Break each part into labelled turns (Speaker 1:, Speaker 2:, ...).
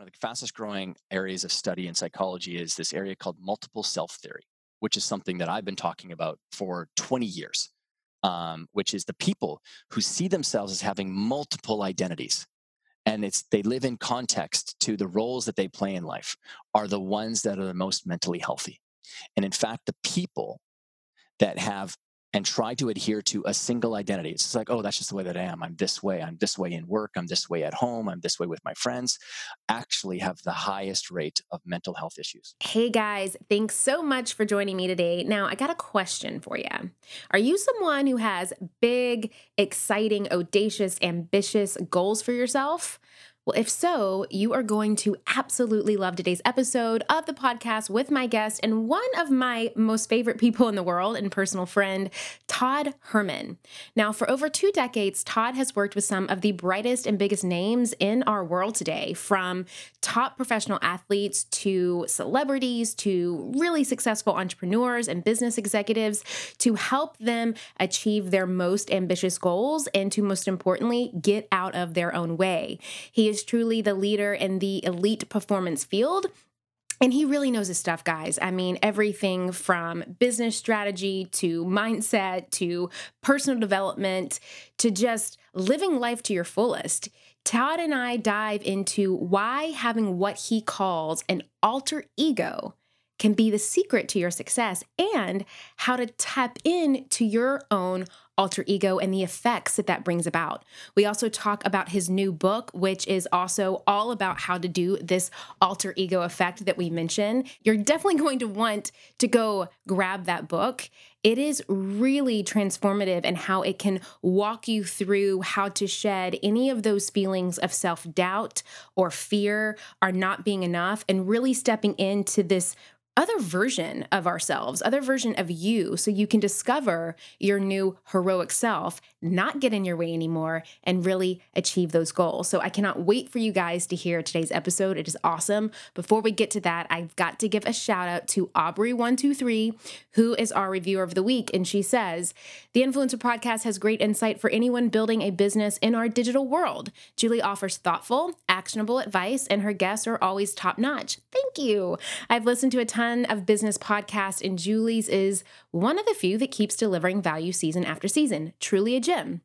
Speaker 1: one of the fastest growing areas of study in psychology is this area called multiple self theory, which is something that I've been talking about for 20 years, um, which is the people who see themselves as having multiple identities. And it's they live in context to the roles that they play in life are the ones that are the most mentally healthy. And in fact, the people that have and try to adhere to a single identity. It's like, oh, that's just the way that I am. I'm this way. I'm this way in work. I'm this way at home. I'm this way with my friends. Actually, have the highest rate of mental health issues.
Speaker 2: Hey guys, thanks so much for joining me today. Now, I got a question for you. Are you someone who has big, exciting, audacious, ambitious goals for yourself? Well, if so, you are going to absolutely love today's episode of the podcast with my guest and one of my most favorite people in the world and personal friend, Todd Herman. Now, for over two decades, Todd has worked with some of the brightest and biggest names in our world today, from top professional athletes to celebrities to really successful entrepreneurs and business executives to help them achieve their most ambitious goals and to most importantly, get out of their own way. He is truly the leader in the elite performance field. And he really knows his stuff, guys. I mean, everything from business strategy to mindset to personal development to just living life to your fullest. Todd and I dive into why having what he calls an alter ego can be the secret to your success and how to tap into your own alter ego and the effects that that brings about. We also talk about his new book, which is also all about how to do this alter ego effect that we mentioned. You're definitely going to want to go grab that book. It is really transformative and how it can walk you through how to shed any of those feelings of self doubt or fear are not being enough and really stepping into this other version of ourselves, other version of you, so you can discover your new heroic self, not get in your way anymore, and really achieve those goals. So I cannot wait for you guys to hear today's episode. It is awesome. Before we get to that, I've got to give a shout out to Aubrey123, who is our reviewer of the week. And she says, The Influencer Podcast has great insight for anyone building a business in our digital world. Julie offers thoughtful, actionable advice, and her guests are always top notch. Thank you. I've listened to a ton ton of business podcasts, and Julie's is one of the few that keeps delivering value season after season. Truly a gem.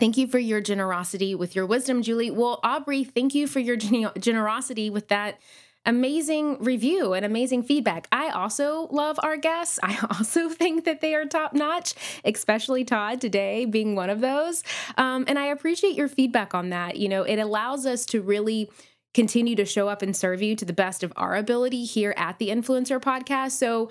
Speaker 2: Thank you for your generosity with your wisdom, Julie. Well, Aubrey, thank you for your generosity with that amazing review and amazing feedback. I also love our guests. I also think that they are top notch, especially Todd today being one of those. Um, and I appreciate your feedback on that. You know, it allows us to really continue to show up and serve you to the best of our ability here at the Influencer Podcast. So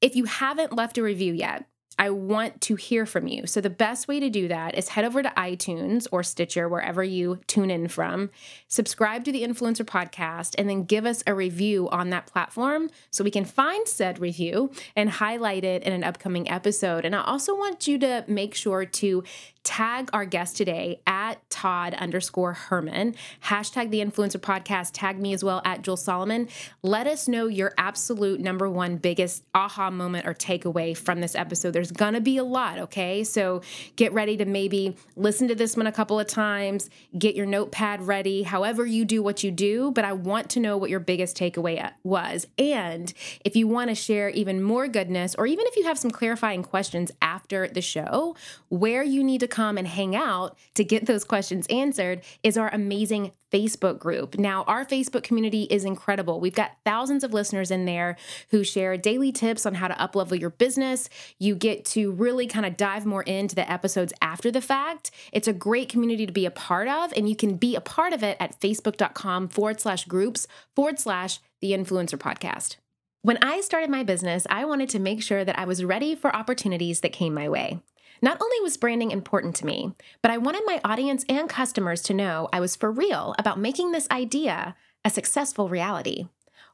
Speaker 2: if you haven't left a review yet, I want to hear from you. So, the best way to do that is head over to iTunes or Stitcher, wherever you tune in from, subscribe to the Influencer Podcast, and then give us a review on that platform so we can find said review and highlight it in an upcoming episode. And I also want you to make sure to tag our guest today at Todd underscore Herman, hashtag the influencer podcast, tag me as well at Jules Solomon. Let us know your absolute number one biggest aha moment or takeaway from this episode. There's gonna be a lot, okay? So get ready to maybe listen to this one a couple of times, get your notepad ready, however you do what you do. But I want to know what your biggest takeaway uh, was. And if you wanna share even more goodness, or even if you have some clarifying questions after the show, where you need to come and hang out to get those questions answered is our amazing Facebook group. Now, our Facebook community is incredible. We've got thousands of listeners in there who share daily tips on how to uplevel your business. You get to really kind of dive more into the episodes after the fact. It's a great community to be a part of, and you can be a part of it at facebook.com forward slash groups forward slash the influencer podcast. When I started my business, I wanted to make sure that I was ready for opportunities that came my way. Not only was branding important to me, but I wanted my audience and customers to know I was for real about making this idea a successful reality.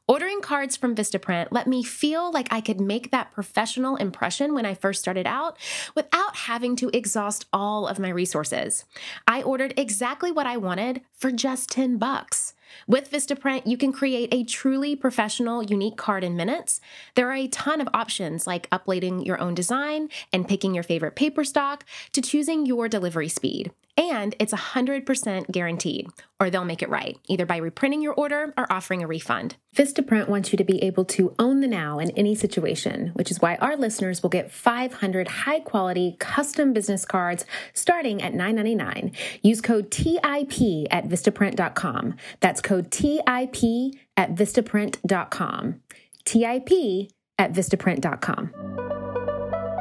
Speaker 2: Ordering cards from Vistaprint let me feel like I could make that professional impression when I first started out without having to exhaust all of my resources. I ordered exactly what I wanted for just 10 bucks. With Vistaprint, you can create a truly professional, unique card in minutes. There are a ton of options like uploading your own design and picking your favorite paper stock to choosing your delivery speed. And it's 100% guaranteed, or they'll make it right, either by reprinting your order or offering a refund. Vistaprint wants you to be able to own the now in any situation, which is why our listeners will get 500 high quality custom business cards starting at $9.99. Use code TIP at Vistaprint.com. That's code TIP at Vistaprint.com. TIP at Vistaprint.com.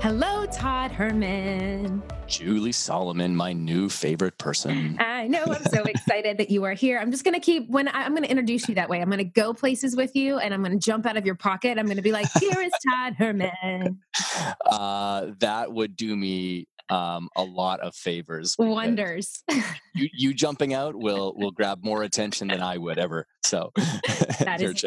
Speaker 2: Hello, Todd Herman.
Speaker 1: Julie Solomon, my new favorite person.
Speaker 2: I know. I'm so excited that you are here. I'm just going to keep, when I, am going to introduce you that way, I'm going to go places with you and I'm going to jump out of your pocket. I'm going to be like, here is Todd Herman.
Speaker 1: Uh, that would do me um, a lot of favors.
Speaker 2: Wonders.
Speaker 1: you, you jumping out will will grab more attention than I would ever. So
Speaker 2: that is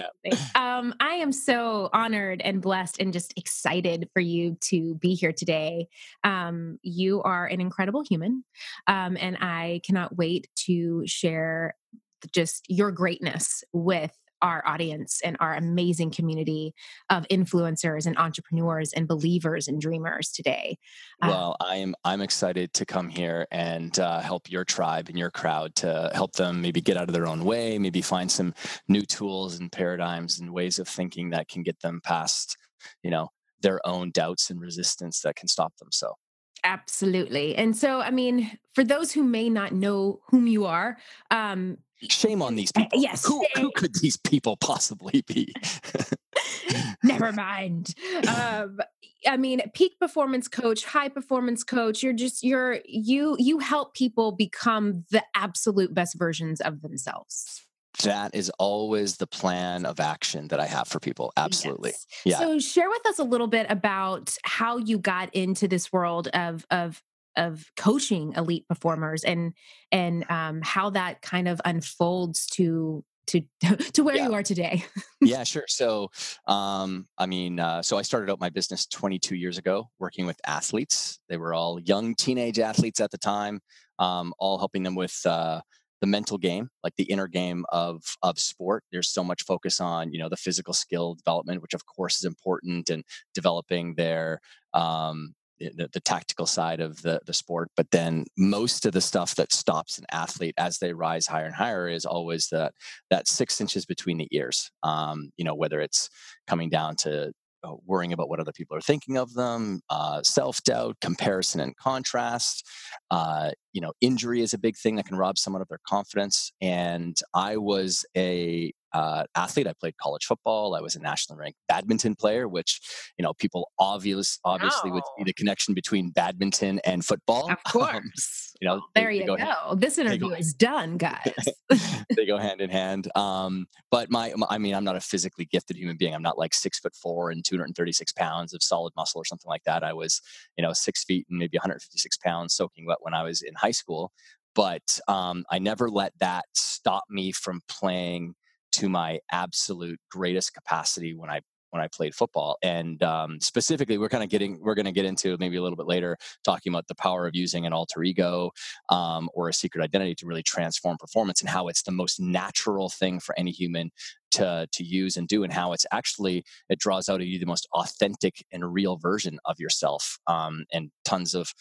Speaker 2: um, I am so honored and blessed and just excited for you to be here today. Um, you are an incredible human, um, and I cannot wait to share just your greatness with our audience and our amazing community of influencers and entrepreneurs and believers and dreamers today.
Speaker 1: Uh, well, I'm I'm excited to come here and uh, help your tribe and your crowd to help them maybe get out of their own way, maybe find some new tools and paradigms and ways of thinking that can get them past, you know, their own doubts and resistance that can stop them. So
Speaker 2: Absolutely. And so, I mean, for those who may not know whom you are, um,
Speaker 1: Shame on these people.
Speaker 2: Yes.
Speaker 1: Who, who could these people possibly be?
Speaker 2: Never mind. Um, I mean, peak performance coach, high performance coach, you're just you're you you help people become the absolute best versions of themselves.
Speaker 1: That is always the plan of action that I have for people. Absolutely. Yes.
Speaker 2: Yeah. So share with us a little bit about how you got into this world of of of coaching elite performers and and um, how that kind of unfolds to to to where yeah. you are today.
Speaker 1: yeah, sure. So, um, I mean, uh, so I started out my business 22 years ago, working with athletes. They were all young teenage athletes at the time, um, all helping them with. Uh, the mental game like the inner game of of sport there's so much focus on you know the physical skill development which of course is important and developing their um, the, the, tactical side of the, the sport. But then most of the stuff that stops an athlete as they rise higher and higher is always that that six inches between the ears. Um, you know, whether it's coming down to uh, worrying about what other people are thinking of them, uh, self doubt, comparison and contrast. Uh, you know, injury is a big thing that can rob someone of their confidence. And I was a uh, athlete. I played college football. I was a nationally ranked badminton player, which you know people obvious obviously oh. would see the connection between badminton and football.
Speaker 2: Of course, um,
Speaker 1: you know.
Speaker 2: There they, you they go. go. This interview go, is done, guys.
Speaker 1: they go hand in hand. Um, but my, my, I mean, I'm not a physically gifted human being. I'm not like six foot four and 236 pounds of solid muscle or something like that. I was, you know, six feet and maybe 156 pounds soaking wet when I was in high school. But um, I never let that stop me from playing to my absolute greatest capacity when I when I played football. And um, specifically, we're kind of getting we're going to get into maybe a little bit later talking about the power of using an alter ego um, or a secret identity to really transform performance and how it's the most natural thing for any human to to use and do and how it's actually it draws out of you the most authentic and real version of yourself um, and tons of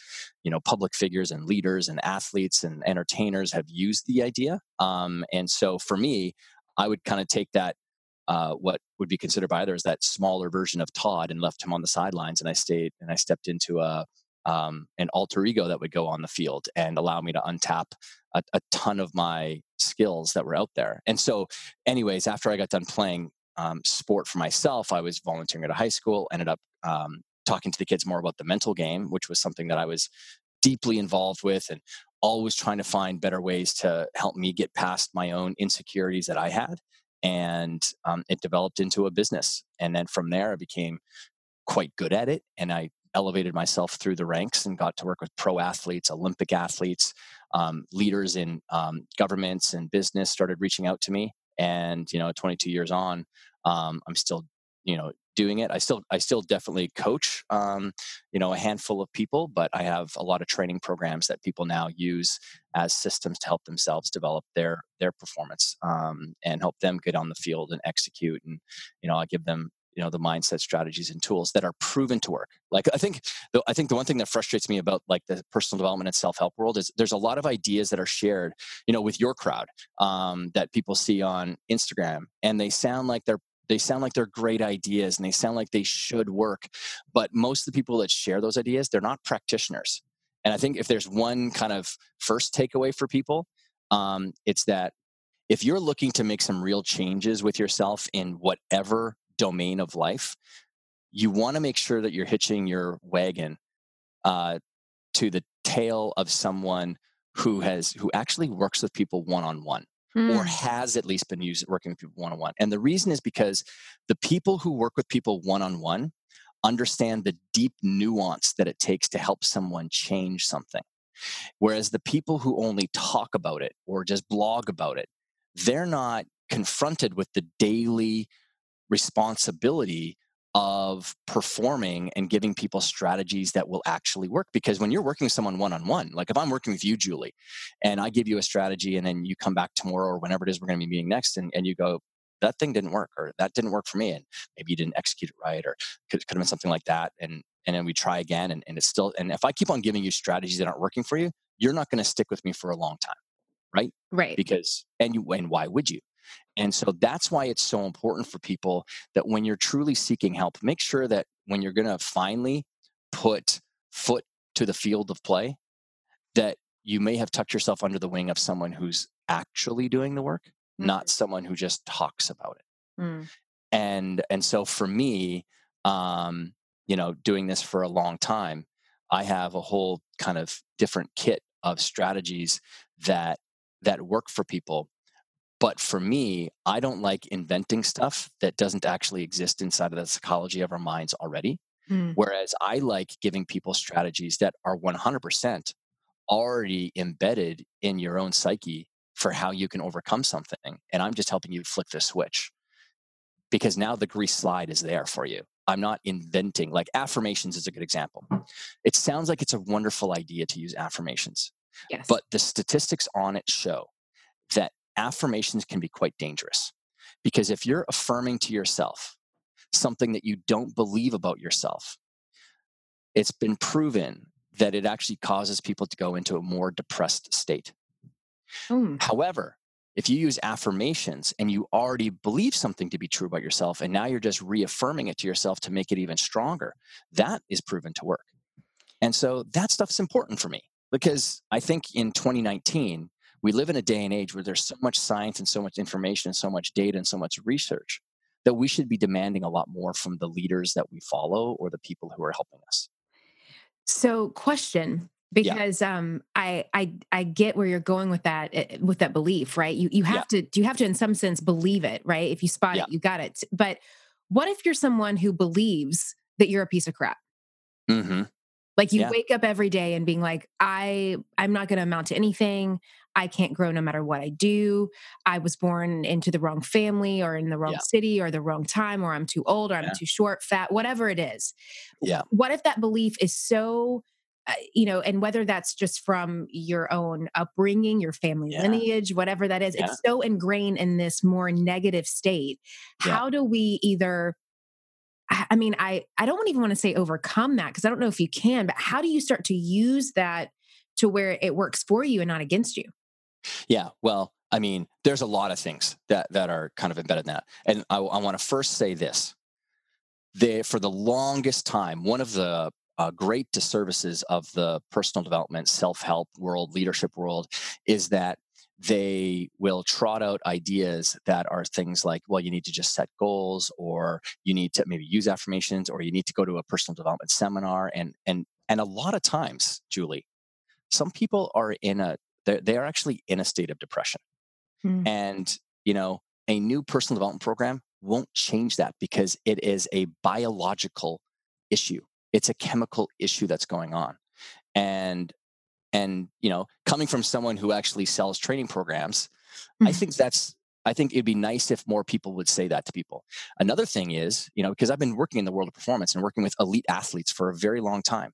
Speaker 1: you know public figures and leaders and athletes and entertainers have used the idea um, and so for me I would kind of take that uh, what would be considered by others that smaller version of Todd and left him on the sidelines, and I stayed and I stepped into a um, an alter ego that would go on the field and allow me to untap a, a, ton of my skills that were out there. And so, anyways, after I got done playing um, sport for myself, I was volunteering at a high school. Ended up um, talking to the kids more about the mental game, which was something that I was deeply involved with and always trying to find better ways to help me get past my own insecurities that I had. And um, it developed into a business. And then from there, I became quite good at it. And I elevated myself through the ranks and got to work with pro athletes, Olympic athletes, um, leaders in um, governments and business started reaching out to me. And, you know, 22 years on, um, i'm still you know doing it. I still i still definitely coach um, you know a handful of people but i have a lot of training programs that people now use as systems to help themselves develop their their performance um, and help them get on the field and execute and you know i give them you know the mindset strategies and tools that are proven to work. Like i think the, i think the one thing that frustrates me about like the personal development and self-help world is there's a lot of ideas that are shared you know with your crowd um, that people see on instagram and they sound like they're they sound like they're great ideas and they sound like they should work but most of the people that share those ideas they're not practitioners. And i think if there's one kind of first takeaway for people um, it's that if you're looking to make some real changes with yourself in whatever domain of life, you want to make sure that you're hitching your wagon uh, to the tail of someone who has who actually works with people one on one or hmm. has at least been used working with people one on one. And the reason is because the people who work with people one on one understand the deep nuance that it takes to help someone change something. Whereas the people who only talk about it or just blog about it, they're not confronted with the daily responsibility of performing and giving people strategies that will actually work because when you're working with someone one-on-one like if i'm working with you julie and i give you a strategy and then you come back tomorrow or whenever it is we're going to be meeting next and, and you go that thing didn't work or that didn't work for me and maybe you didn't execute it right or could, could have been something like that and and then we try again and, and it's still and if i keep on giving you strategies that aren't working for you you're not going to stick with me for a long time right?
Speaker 2: Right.
Speaker 1: Because and you and why would you and so that's why it's so important for people that when you're truly seeking help, make sure that when you're going to finally put foot to the field of play, that you may have tucked yourself under the wing of someone who's actually doing the work, mm-hmm. not someone who just talks about it. Mm. And and so for me, um, you know, doing this for a long time, I have a whole kind of different kit of strategies that that work for people but for me, I don't like inventing stuff that doesn't actually exist inside of the psychology of our minds already. Mm. Whereas I like giving people strategies that are 100% already embedded in your own psyche for how you can overcome something. And I'm just helping you flick the switch because now the grease slide is there for you. I'm not inventing, like affirmations is a good example. It sounds like it's a wonderful idea to use affirmations. Yes. But the statistics on it show that affirmations can be quite dangerous because if you're affirming to yourself something that you don't believe about yourself, it's been proven that it actually causes people to go into a more depressed state. Mm. However, if you use affirmations and you already believe something to be true about yourself, and now you're just reaffirming it to yourself to make it even stronger, that is proven to work. And so that stuff's important for me because I think in 2019, we live in a day and age where there's so much science and so much information and so much data and so much research that we should be demanding a lot more from the leaders that we follow or the people who are helping us.
Speaker 2: So, question because yeah. um I I I get where you're going with that eh, with that belief, right? You you have yeah. to you have to in some sense believe it, right? If you spot yeah. it, you got it. But what if you're someone who believes that you're a piece of crap? Mm-hmm. Like you wake up every day and being like, I I'm not going to amount to anything. I can't grow no matter what I do. I was born into the wrong family or in the wrong yeah. city or the wrong time, or I'm too old or I'm too short, fat, whatever it is.
Speaker 1: Yeah.
Speaker 2: What if that belief is so uh, you know, and whether that's just from your own upbringing, your family yeah. lineage, whatever that is, yeah. it's so ingrained in this more negative state. Yeah. How do we either I mean, I I don't even want to say overcome that because I don't know if you can, but how do you start to use that to where it works for you and not against you?
Speaker 1: Yeah, well, I mean, there's a lot of things that that are kind of embedded in that, and I, I want to first say this: they, for the longest time, one of the uh, great disservices of the personal development, self-help world, leadership world, is that they will trot out ideas that are things like, well, you need to just set goals, or you need to maybe use affirmations, or you need to go to a personal development seminar, and and and a lot of times, Julie, some people are in a they're, actually in a state of depression. Hmm. And, you know, a new personal development program won't change that because it is a biological issue. It's a chemical issue that's going on. And, and, you know, coming from someone who actually sells training programs, mm-hmm. I think that's, I think it'd be nice if more people would say that to people. Another thing is, you know, because I've been working in the world of performance and working with elite athletes for a very long time.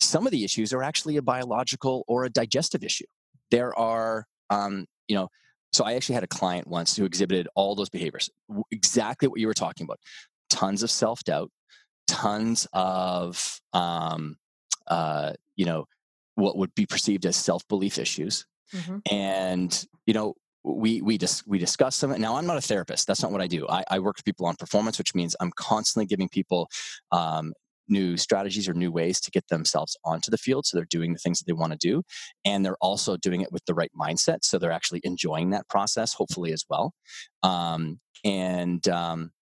Speaker 1: Some of the issues are actually a biological or a digestive issue. There are, um, you know, so I actually had a client once who exhibited all those behaviors, exactly what you were talking about. Tons of self doubt, tons of, um, uh, you know, what would be perceived as self belief issues. Mm-hmm. And, you know, we we just we discuss them. Now, I'm not a therapist. That's not what I do. I, I work with people on performance, which means I'm constantly giving people um, new strategies or new ways to get themselves onto the field. So they're doing the things that they want to do, and they're also doing it with the right mindset. So they're actually enjoying that process, hopefully as well. Um, and um,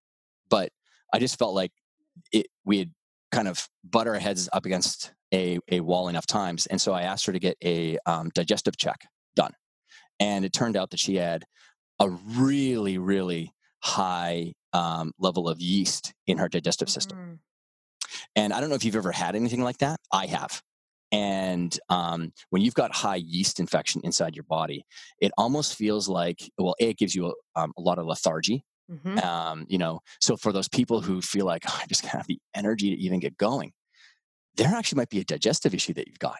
Speaker 1: but I just felt like it, we had kind of butt our heads up against a, a wall enough times, and so I asked her to get a um, digestive check done and it turned out that she had a really, really high um, level of yeast in her digestive system. Mm-hmm. And I don't know if you've ever had anything like that. I have. And um, when you've got high yeast infection inside your body, it almost feels like, well, A, it gives you a, um, a lot of lethargy. Mm-hmm. Um, you know, so for those people who feel like, oh, I just have the energy to even get going, there actually might be a digestive issue that you've got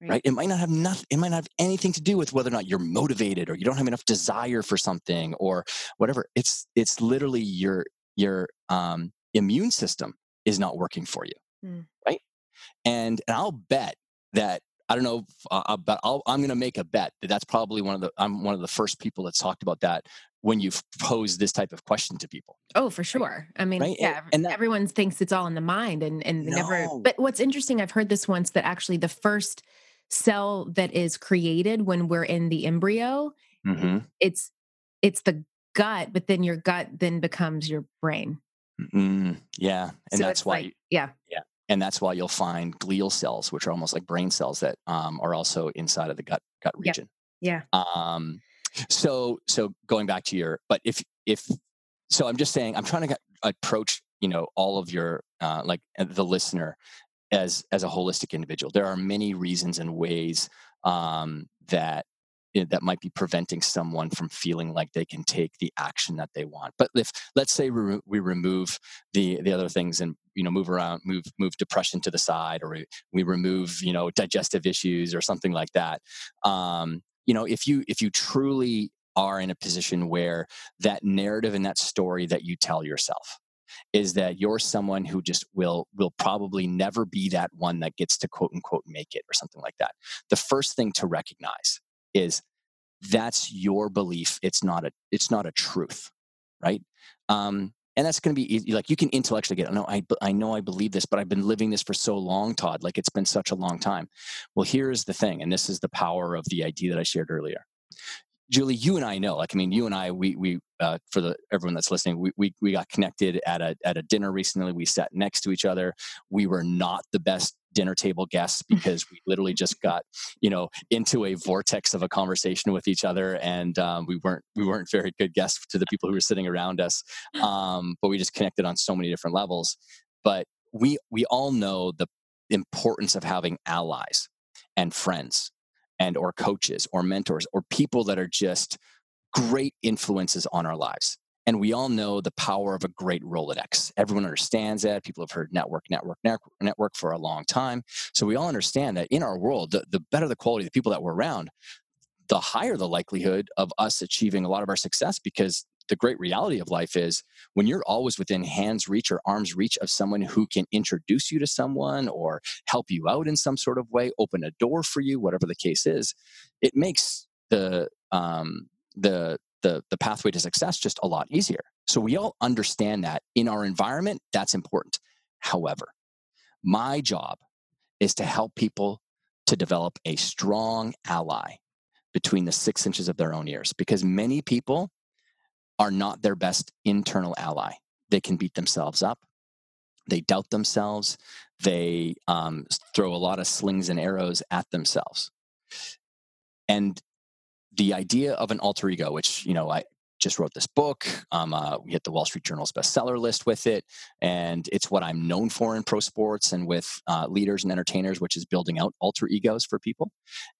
Speaker 1: right. right? It might not have nothing, it might not have anything to do with whether or not you're motivated or you don't have enough desire for something or whatever. It's it's literally your your um, immune system is not working for you, mm. right? And and I'll bet that I don't know, uh, uh but i am going to make a bet that that's probably one of the I'm one of the first people that's talked about that when you've posed this type of question to people.
Speaker 2: Oh, for sure. I mean, right? yeah, and, that, everyone thinks it's all in the mind and and no. never. But what's interesting, I've heard this once that actually the first cell that is created when we're in the embryo mm-hmm. it's it's the gut but then your gut then becomes your brain
Speaker 1: mm yeah and so that's why
Speaker 2: like, yeah
Speaker 1: yeah and that's why you'll find glial cells which are almost like brain cells that um, are also inside of the gut gut region
Speaker 2: yeah, yeah. Um,
Speaker 1: so so going back to your but if if so i'm just saying i'm trying to get, approach you know all of your uh, like uh, the listener as as a holistic individual. There are many reasons and ways um, that that might be preventing someone from feeling like they can take the action that they want. But if let's say we, we remove the the other things and you know move around, move move depression to the side, or we, we remove you know digestive issues or something like that. Um, you know, if you if you truly are in a position where that narrative and that story that you tell yourself is that you're someone who just will will probably never be that one that gets to quote unquote make it or something like that. The first thing to recognize is that's your belief. It's not a it's not a truth, right? Um, and that's going to be like you can intellectually get no I, I know i believe this but i've been living this for so long todd like it's been such a long time well here's the thing and this is the power of the idea that i shared earlier Julie, you and I know. Like, I mean, you and I, we we uh, for the everyone that's listening, we, we we got connected at a at a dinner recently. We sat next to each other. We were not the best dinner table guests because we literally just got you know into a vortex of a conversation with each other, and um, we weren't we weren't very good guests to the people who were sitting around us. Um, but we just connected on so many different levels. But we we all know the importance of having allies and friends and or coaches or mentors or people that are just great influences on our lives and we all know the power of a great rolodex. Everyone understands that. People have heard network network network for a long time. So we all understand that in our world the, the better the quality of the people that we're around the higher the likelihood of us achieving a lot of our success because the great reality of life is when you're always within hands reach or arms reach of someone who can introduce you to someone or help you out in some sort of way, open a door for you, whatever the case is, it makes the um, the the the pathway to success just a lot easier. So we all understand that in our environment, that's important. However, my job is to help people to develop a strong ally between the six inches of their own ears because many people are not their best internal ally. They can beat themselves up. They doubt themselves. They um, throw a lot of slings and arrows at themselves. And the idea of an alter ego, which you know, I just wrote this book. Um, uh, we hit the Wall Street Journal's bestseller list with it, and it's what I'm known for in pro sports and with uh, leaders and entertainers, which is building out alter egos for people.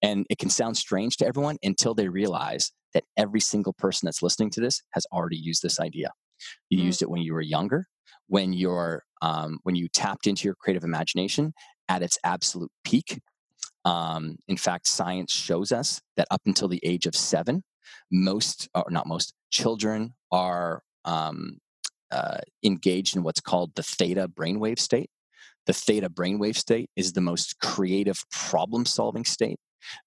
Speaker 1: And it can sound strange to everyone until they realize that every single person that's listening to this has already used this idea. You mm-hmm. used it when you were younger, when you're um, when you tapped into your creative imagination at its absolute peak. Um, in fact, science shows us that up until the age of seven, most or not most children are um, uh, engaged in what's called the theta brainwave state. The theta brainwave state is the most creative problem solving state.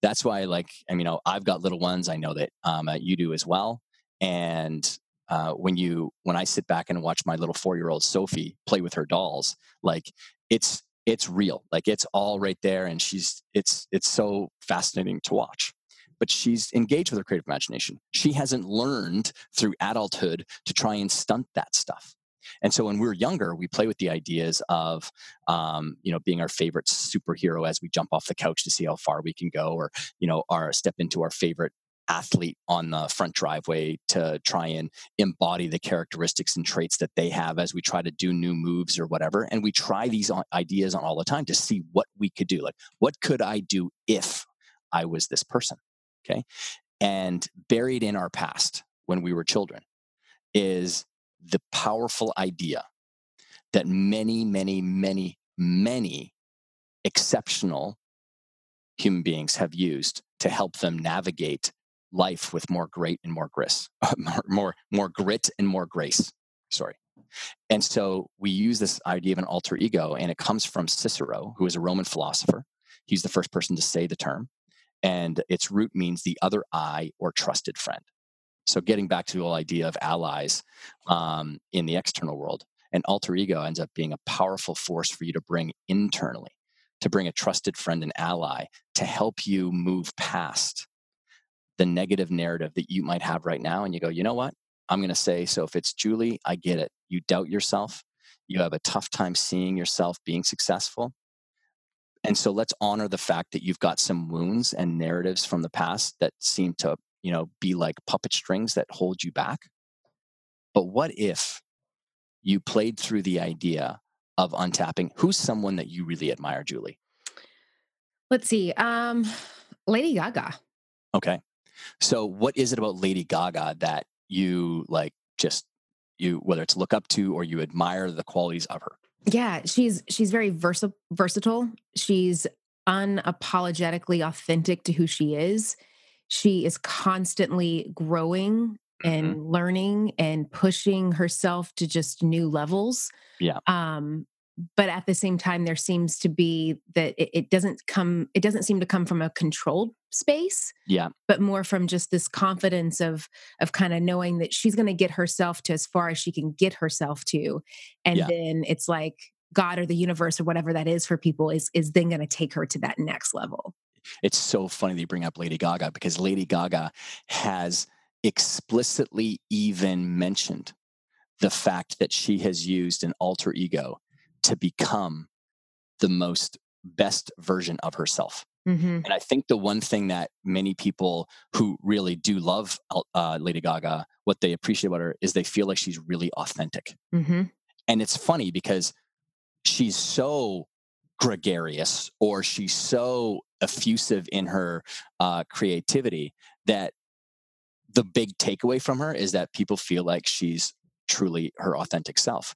Speaker 1: That's why, like, I mean, I've got little ones. I know that um, uh, you do as well. And uh, when you when I sit back and watch my little four year old Sophie play with her dolls, like it's it's real, like it's all right there, and she's it's it's so fascinating to watch but she's engaged with her creative imagination. She hasn't learned through adulthood to try and stunt that stuff. And so when we are younger, we play with the ideas of, um, you know, being our favorite superhero as we jump off the couch to see how far we can go, or you know, our step into our favorite athlete on the front driveway to try and embody the characteristics and traits that they have as we try to do new moves or whatever. And we try these ideas on all the time to see what we could do. Like, what could I do if I was this person? Okay. And buried in our past when we were children is the powerful idea that many, many, many, many exceptional human beings have used to help them navigate life with more grit and more grace, more, more, more grit and more grace. Sorry. And so we use this idea of an alter ego, and it comes from Cicero, who is a Roman philosopher. He's the first person to say the term and its root means the other I or trusted friend. So, getting back to the whole idea of allies um, in the external world, an alter ego ends up being a powerful force for you to bring internally, to bring a trusted friend and ally to help you move past the negative narrative that you might have right now. And you go, you know what? I'm going to say, so if it's Julie, I get it. You doubt yourself. You have a tough time seeing yourself being successful. And so let's honor the fact that you've got some wounds and narratives from the past that seem to, you know, be like puppet strings that hold you back. But what if you played through the idea of untapping who's someone that you really admire, Julie?
Speaker 2: Let's see. Um Lady Gaga.
Speaker 1: Okay. So what is it about Lady Gaga that you like just you whether it's look up to or you admire the qualities of her?
Speaker 2: Yeah, she's she's very versa- versatile. She's unapologetically authentic to who she is. She is constantly growing and mm-hmm. learning and pushing herself to just new levels.
Speaker 1: Yeah.
Speaker 2: Um but at the same time there seems to be that it, it, doesn't come it doesn't seem to come from a controlled space
Speaker 1: yeah
Speaker 2: but more from just this confidence of of kind of knowing that she's going to get herself to as far as she can get herself to and yeah. then it's like god or the universe or whatever that is for people is is then going to take her to that next level
Speaker 1: it's so funny that you bring up lady gaga because lady gaga has explicitly even mentioned the fact that she has used an alter ego to become the most best version of herself. Mm-hmm. And I think the one thing that many people who really do love uh, Lady Gaga, what they appreciate about her is they feel like she's really authentic. Mm-hmm. And it's funny because she's so gregarious or she's so effusive in her uh, creativity that the big takeaway from her is that people feel like she's truly her authentic self.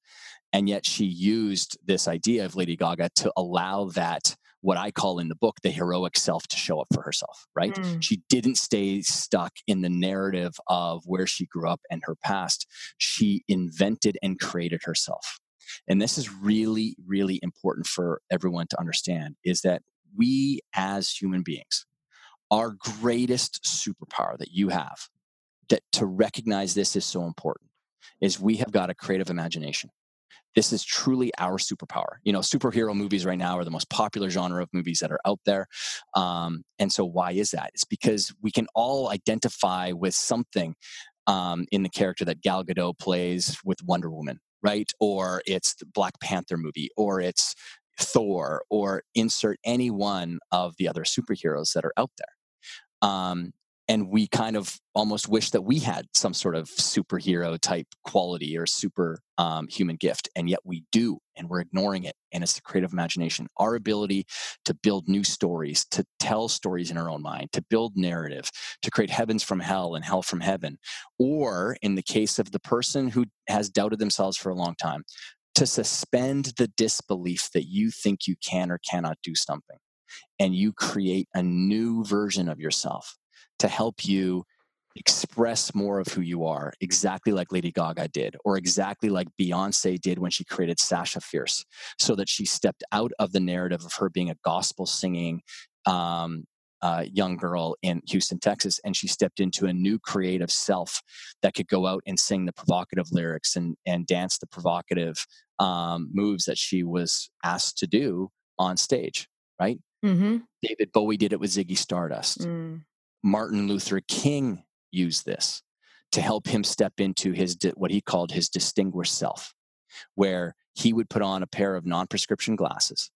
Speaker 1: And yet she used this idea of Lady Gaga to allow that, what I call in the book, the heroic self to show up for herself, right? Mm. She didn't stay stuck in the narrative of where she grew up and her past. She invented and created herself. And this is really, really important for everyone to understand is that we as human beings, our greatest superpower that you have, that to recognize this is so important, is we have got a creative imagination this is truly our superpower. You know, superhero movies right now are the most popular genre of movies that are out there. Um, and so, why is that? It's because we can all identify with something um, in the character that Gal Gadot plays with Wonder Woman, right? Or it's the Black Panther movie, or it's Thor, or insert any one of the other superheroes that are out there. Um, and we kind of almost wish that we had some sort of superhero type quality or super um, human gift and yet we do and we're ignoring it and it's the creative imagination. Our ability to build new stories to tell stories in our own mind to build narrative to create heavens from hell and hell from heaven or in the case of the person who has doubted themselves for a long time to suspend the disbelief that you think you can or cannot do something and you create a new version of yourself to help you express more of who you are, exactly like Lady Gaga did, or exactly like Beyonce did when she created Sasha Fierce, so that she stepped out of the narrative of her being a gospel singing um, uh, young girl in Houston, Texas, and she stepped into a new creative self that could go out and sing the provocative lyrics and and dance the provocative um, moves that she was asked to do on stage. Right? Mm-hmm. David Bowie did it with Ziggy Stardust. Mm. Martin Luther King used this to help him step into his what he called his distinguished self, where he would put on a pair of non-prescription glasses,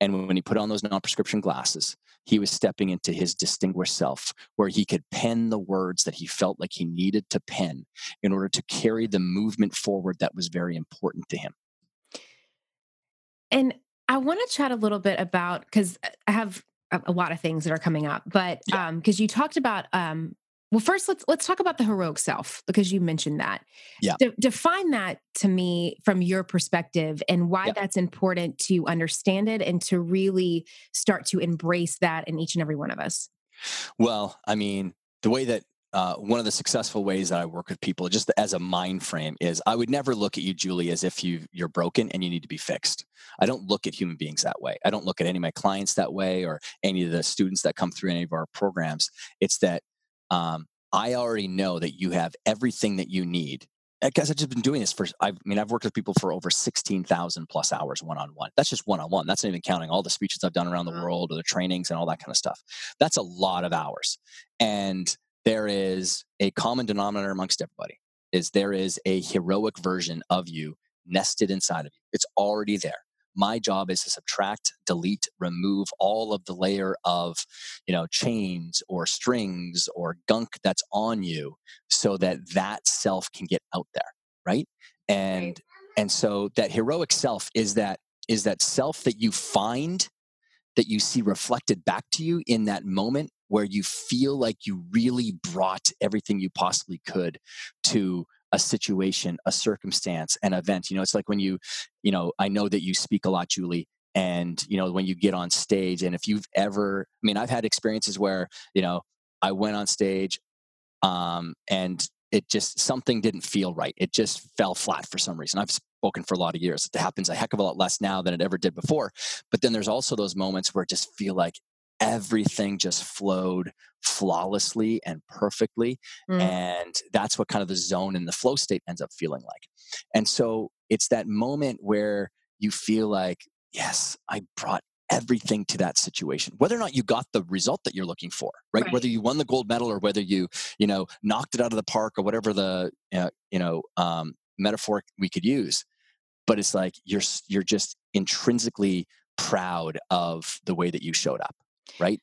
Speaker 1: and when he put on those non-prescription glasses, he was stepping into his distinguished self, where he could pen the words that he felt like he needed to pen in order to carry the movement forward that was very important to him.
Speaker 2: And I want to chat a little bit about because I have a, lot of things that are coming up, but yeah. um, because you talked about um, well, first let's let's talk about the heroic self because you mentioned that.
Speaker 1: Yeah.
Speaker 2: De- define that to me from your perspective and why yeah. that's important to understand it and to really start to embrace that in each and every one of us.
Speaker 1: Well, I mean, the way that uh, one of the successful ways that I work with people, just as a mind frame, is I would never look at you, Julie, as if you you're broken and you need to be fixed. I don't look at human beings that way. I don't look at any of my clients that way, or any of the students that come through any of our programs. It's that um, I already know that you have everything that you need. Because I've just been doing this for, I mean, I've worked with people for over 16,000 plus hours one on one. That's just one on one. That's not even counting all the speeches I've done around the world or the trainings and all that kind of stuff. That's a lot of hours. And there is a common denominator amongst everybody is there is a heroic version of you nested inside of you. It's already there. My job is to subtract, delete, remove all of the layer of, you know, chains or strings or gunk that's on you so that that self can get out there, right? And right. and so that heroic self is that is that self that you find that you see reflected back to you in that moment where you feel like you really brought everything you possibly could to a situation, a circumstance, an event. You know, it's like when you, you know, I know that you speak a lot, Julie. And, you know, when you get on stage, and if you've ever, I mean, I've had experiences where, you know, I went on stage um, and it just, something didn't feel right. It just fell flat for some reason. I've spoken for a lot of years. It happens a heck of a lot less now than it ever did before. But then there's also those moments where it just feel like everything just flowed flawlessly and perfectly. Mm. And that's what kind of the zone and the flow state ends up feeling like. And so it's that moment where you feel like, yes, I brought everything to that situation whether or not you got the result that you're looking for right, right. whether you won the gold medal or whether you you know knocked it out of the park or whatever the uh, you know um, metaphor we could use but it's like you're you're just intrinsically proud of the way that you showed up right?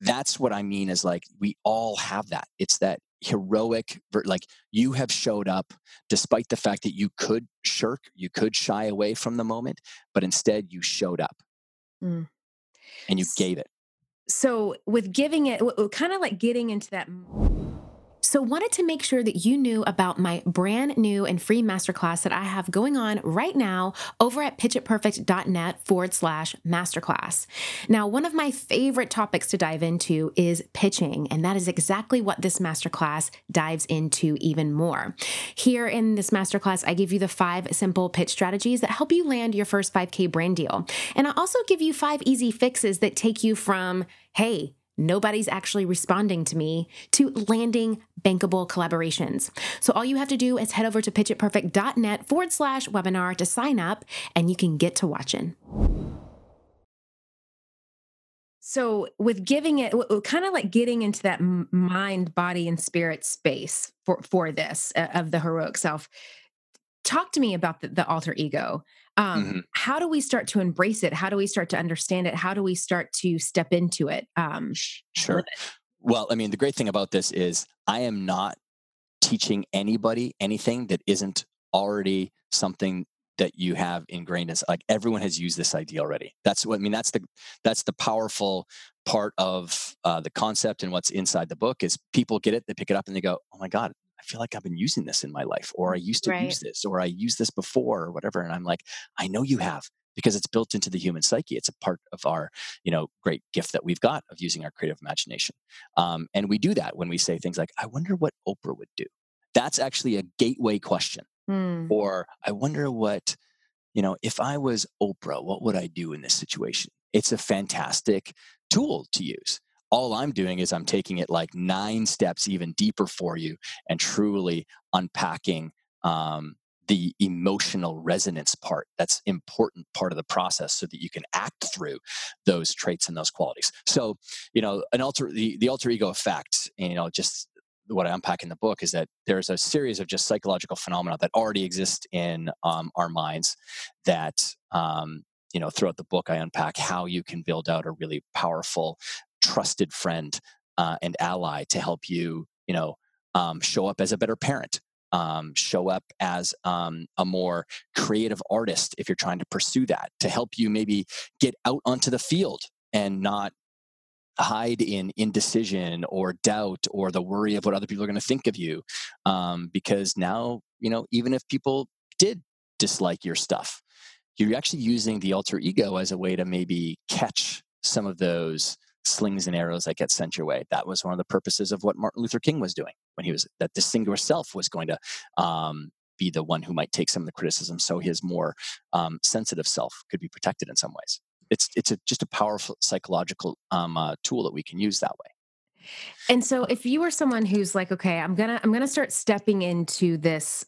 Speaker 1: That's what I mean is like we all have that. It's that heroic like you have showed up despite the fact that you could shirk you could shy away from the moment but instead you showed up mm. and you gave it
Speaker 2: so with giving it kind of like getting into that so, wanted to make sure that you knew about my brand new and free masterclass that I have going on right now over at pitchitperfect.net forward slash masterclass. Now, one of my favorite topics to dive into is pitching, and that is exactly what this masterclass dives into even more. Here in this masterclass, I give you the five simple pitch strategies that help you land your first 5K brand deal. And I also give you five easy fixes that take you from, hey, nobody's actually responding to me, to landing bankable collaborations. So all you have to do is head over to pitchitperfect.net forward slash webinar to sign up and you can get to watching. So, with giving it, kind of like getting into that mind, body, and spirit space for, for this uh, of the heroic self, talk to me about the, the alter ego. Um, mm-hmm. How do we start to embrace it? How do we start to understand it? How do we start to step into it? Um,
Speaker 1: sure. Well, I mean, the great thing about this is I am not teaching anybody anything that isn't already something that you have ingrained as like everyone has used this idea already that's what i mean that's the that's the powerful part of uh, the concept and what's inside the book is people get it they pick it up and they go oh my god i feel like i've been using this in my life or i used to right. use this or i used this before or whatever and i'm like i know you have because it's built into the human psyche it's a part of our you know great gift that we've got of using our creative imagination um, and we do that when we say things like i wonder what oprah would do that's actually a gateway question Mm. Or I wonder what, you know, if I was Oprah, what would I do in this situation? It's a fantastic tool to use. All I'm doing is I'm taking it like nine steps even deeper for you and truly unpacking um, the emotional resonance part that's important part of the process so that you can act through those traits and those qualities. So you know an alter the, the alter ego effect you know just what I unpack in the book is that there's a series of just psychological phenomena that already exist in um, our minds that um, you know throughout the book I unpack how you can build out a really powerful, trusted friend uh, and ally to help you you know um, show up as a better parent. Um, show up as um, a more creative artist if you're trying to pursue that to help you maybe get out onto the field and not hide in indecision or doubt or the worry of what other people are going to think of you um, because now you know even if people did dislike your stuff you're actually using the alter ego as a way to maybe catch some of those slings and arrows that get sent your way that was one of the purposes of what martin luther king was doing when he was that distinguished self was going to um, be the one who might take some of the criticism so his more um, sensitive self could be protected in some ways it's it's a, just a powerful psychological um, uh, tool that we can use that way.
Speaker 2: And so, if you were someone who's like, okay, I'm gonna I'm gonna start stepping into this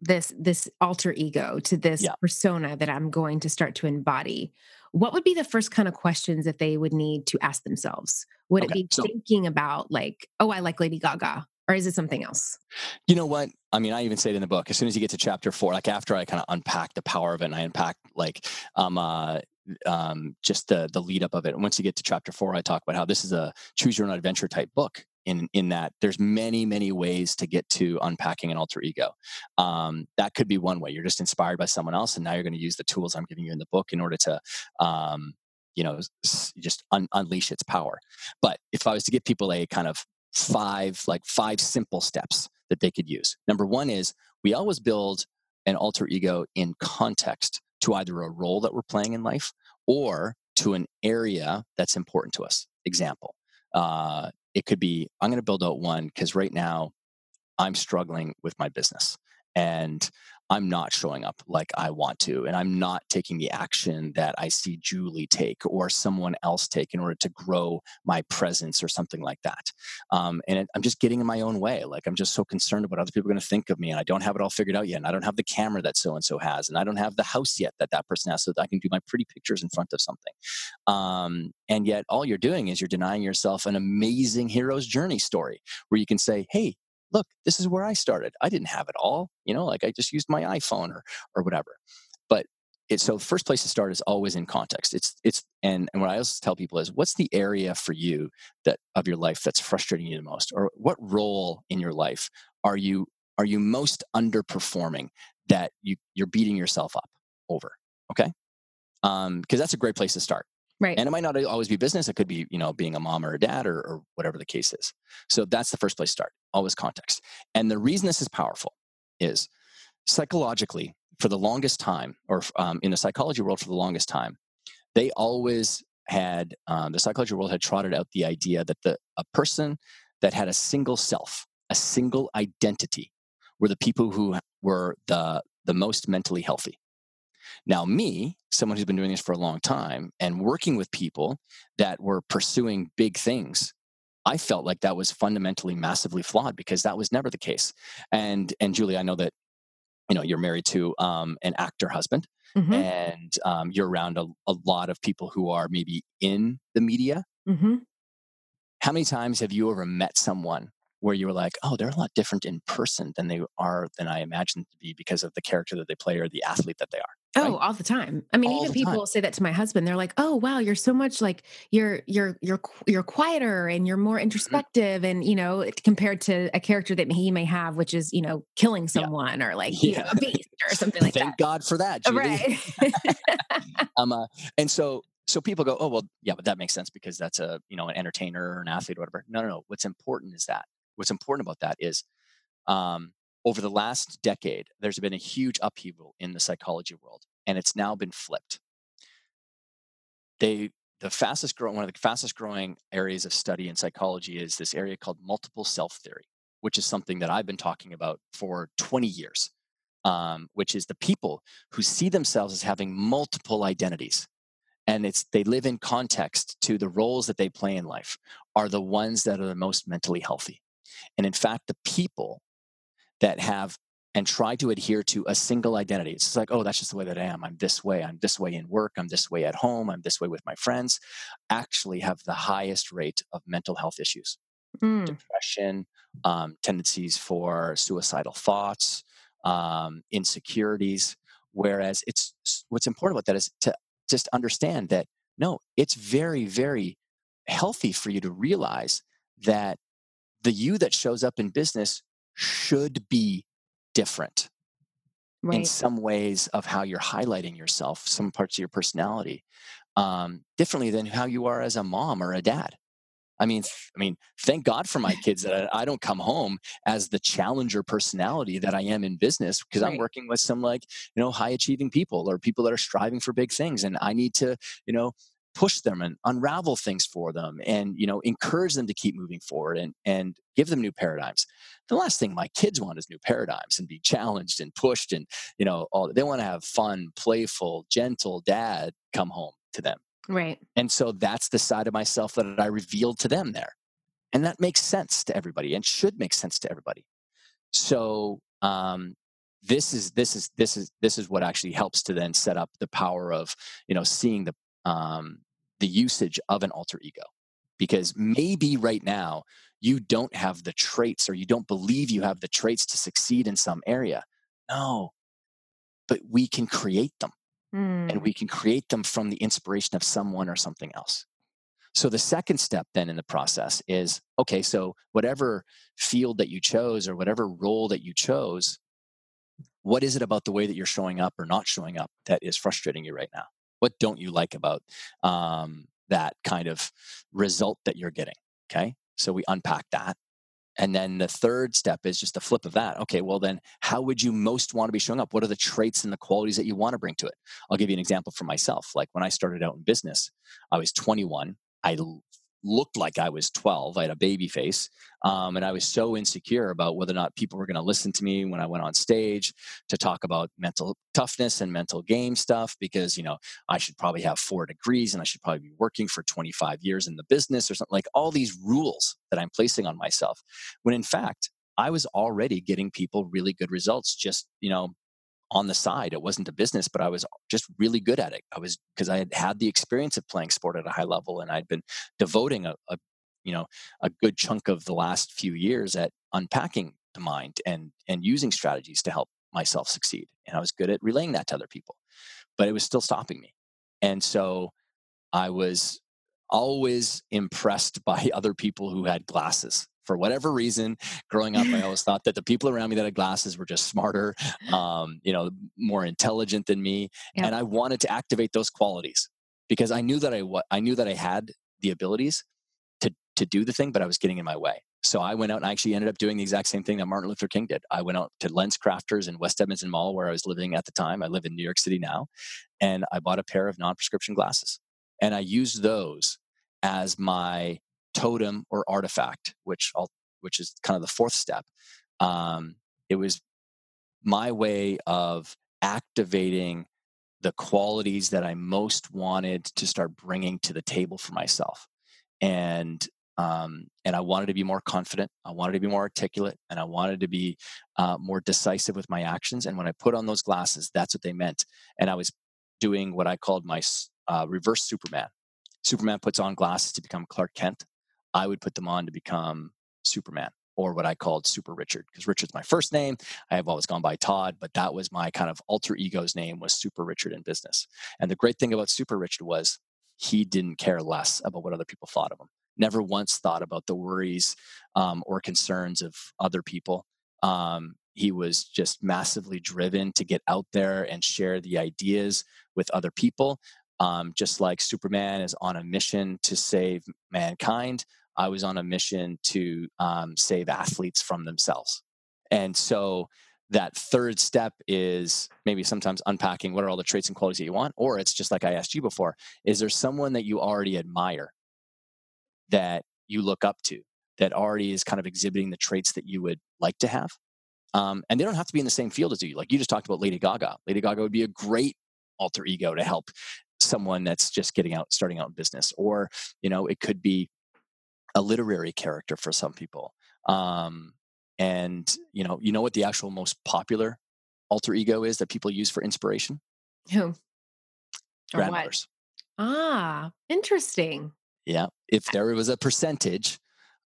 Speaker 2: this this alter ego to this yeah. persona that I'm going to start to embody, what would be the first kind of questions that they would need to ask themselves? Would okay, it be so, thinking about like, oh, I like Lady Gaga, or is it something else?
Speaker 1: You know what? I mean, I even say it in the book. As soon as you get to chapter four, like after I kind of unpack the power of it, and I unpack like um uh um, just the the lead up of it. And once you get to chapter four, I talk about how this is a choose your own adventure type book. In in that, there's many many ways to get to unpacking an alter ego. Um, that could be one way. You're just inspired by someone else, and now you're going to use the tools I'm giving you in the book in order to um, you know just un- unleash its power but if i was to give people a kind of five like five simple steps that they could use number one is we always build an alter ego in context to either a role that we're playing in life or to an area that's important to us. Example, uh, it could be I'm going to build out one because right now I'm struggling with my business. And I'm not showing up like I want to, and I'm not taking the action that I see Julie take or someone else take in order to grow my presence or something like that. Um, and it, I'm just getting in my own way. Like I'm just so concerned about what other people are going to think of me, and I don't have it all figured out yet, and I don't have the camera that so and so has, and I don't have the house yet that that person has, so that I can do my pretty pictures in front of something. Um, and yet, all you're doing is you're denying yourself an amazing hero's journey story where you can say, "Hey, look, this is where I started. I didn't have it all, you know, like I just used my iPhone or or whatever. But it's so first place to start is always in context. It's it's and and what I always tell people is what's the area for you that of your life that's frustrating you the most, or what role in your life are you are you most underperforming that you you're beating yourself up over? Okay, um, because that's a great place to start.
Speaker 2: Right.
Speaker 1: And it might not always be business. It could be, you know, being a mom or a dad or, or whatever the case is. So that's the first place to start, always context. And the reason this is powerful is psychologically, for the longest time, or um, in the psychology world for the longest time, they always had, um, the psychology world had trotted out the idea that the, a person that had a single self, a single identity, were the people who were the, the most mentally healthy. Now, me, someone who's been doing this for a long time and working with people that were pursuing big things, I felt like that was fundamentally massively flawed because that was never the case. And and Julie, I know that you know you're married to um, an actor husband, mm-hmm. and um, you're around a, a, lot of people who are maybe in the media. Mm-hmm. How many times have you ever met someone where you were like, oh, they're a lot different in person than they are than I imagined to be because of the character that they play or the athlete that they are?
Speaker 2: Oh,
Speaker 1: right?
Speaker 2: all the time. I mean,
Speaker 1: All
Speaker 2: even
Speaker 1: the time.
Speaker 2: people say that to my husband. They're like, "Oh, wow, you're so much like you're you're you're you're quieter and you're more
Speaker 1: Mhm.
Speaker 2: introspective and, you know, compared to a character that he may have which is, you know, killing
Speaker 1: Yeah.
Speaker 2: someone or like, you know, a beast or something like that."
Speaker 1: Thank God for that, Julie.
Speaker 2: Right.
Speaker 1: Um, uh, and so so people go, oh well, yeah, but that makes sense because that's a you know an entertainer or an athlete or whatever. No, no, no. What's important is that what's important about that is um, over the last decade, there's been a huge upheaval in the psychology world, and it's now been flipped. They the fastest growing one of the fastest growing areas of study in psychology is this area called multiple self theory, which is something that I've been talking about for 20 years. Um, which is the people who see themselves as having multiple identities and it's they live in context to the roles that they play in life are the ones that are the most mentally healthy and in fact the people that have and try to adhere to a single identity. It's like oh that's just the way that i am. I'm this way. I'm this way in work. I'm this way at home. I'm this way with my friends. Actually have the highest rate of mental health issues.
Speaker 2: Mm,
Speaker 1: depression um, tendencies for suicidal thoughts um, insecurities. Whereas it's what's important about that is to just understand that no it's very very healthy for you to realize that the you that shows up in business should be different in some ways of how you're highlighting yourself some parts of your personality um, differently than how you are as a mom or a dad I mean, th- I mean, thank God for my kids that I I don't come home as the challenger personality that I am in business because I'm working with some like, you know, high achieving people or people that are striving for big things. And I need to, you know, push them and unravel things for them and, you know, encourage them to keep moving forward and, and give them new paradigms. The last thing my kids want is new paradigms and be challenged and pushed and, you know, all they want to have fun, playful, gentle dad come home to them.
Speaker 2: Right.
Speaker 1: And so that's the side of myself that I revealed to them there. And that makes sense to everybody and should make sense to everybody. So um, this is this is this is this is what actually helps to then set up the power of you know seeing the um, the usage of an alter ego because maybe right now you don't have the traits or you don't believe you have the traits to succeed in some area no but we can create them and
Speaker 2: Mm,
Speaker 1: we can create them from the inspiration of someone or something else. So the second step then in the process is okay, so whatever field that you chose or whatever role that you chose, what is it about the way that you're showing up or not showing up that is frustrating you right now? What don't you like about um, that kind of result that you're getting? Okay, so we unpack that. And then the third step is just a flip of that. Okay, well, then how would you most want to be showing up? What are the traits and the qualities that you want to bring to it? I'll give you an example for myself. Like when I started out in business, I was 21. I looked like I was 12. I had a baby face. Um, and I was so insecure about whether or not people were going to listen to me when I went on stage to talk about mental toughness and mental game stuff because, you know, I should probably have four degrees and I should probably be working for 25 years in the business or something like all these rules that I'm placing on myself. When in fact, I was already getting people really good results just, you know, on the side. It wasn't a business, but I was just really good at it. I was because I had had the experience of playing sport at a high level, and I'd been devoting a, a you know a good chunk of the last few years at unpacking the mind and and using strategies to help myself succeed. And I was good at relaying that to other people, but it was still stopping me. And so I was always impressed by other people who had glasses. For whatever reason, growing up, I always thought that the people around me that had glasses were just smarter, um, you know, more intelligent than me,
Speaker 2: Yep.
Speaker 1: and I wanted to activate those qualities because I knew that I I knew that I had the abilities to to do the thing, but I was getting in my way. So I went out and I actually ended up doing the exact same thing that Martin Luther King did. I went out to Lens Crafters in West Edmonton Mall, where I was living at the time. I live in New York City now, and I bought a pair of non-prescription glasses, and I used those as my totem or artifact, which I'll, which is kind of the fourth step. Um, it was my way of activating the qualities that I most wanted to start bringing to the table for myself, and um, and I wanted to be more confident. I wanted to be more articulate, and I wanted to be uh, more decisive with my actions. And when I put on those glasses, that's what they meant. And I was doing what I called my uh, reverse Superman. Superman puts on glasses to become Clark Kent. I would put them on to become Superman or what I called Super Richard, because Richard's my first name. I have always gone by Todd, but that was my kind of alter ego's name was Super Richard in business. And the great thing about Super Richard was he didn't care less about what other people thought of him. Never once thought about the worries um, or concerns of other people. Um, he was just massively driven to get out there and share the ideas with other people. Um, just like Superman is on a mission to save mankind, I was on a mission to um, save athletes from themselves. And so that third step is maybe sometimes unpacking what are all the traits and qualities that you want, or it's just like I asked you before is there someone that you already admire that you look up to that already is kind of exhibiting the traits that you would like to have? Um, and they don't have to be in the same field as you. Like you just talked about Lady Gaga. Lady Gaga would be a great alter ego to help someone that's just getting out, starting out in business. Or, you know, it could be a literary character for some people. Um, and you know, you know what the actual most popular alter ego is that people use for inspiration?
Speaker 2: Who?
Speaker 1: Grandmothers.
Speaker 2: Ah, interesting.
Speaker 1: Yeah. If there was a percentage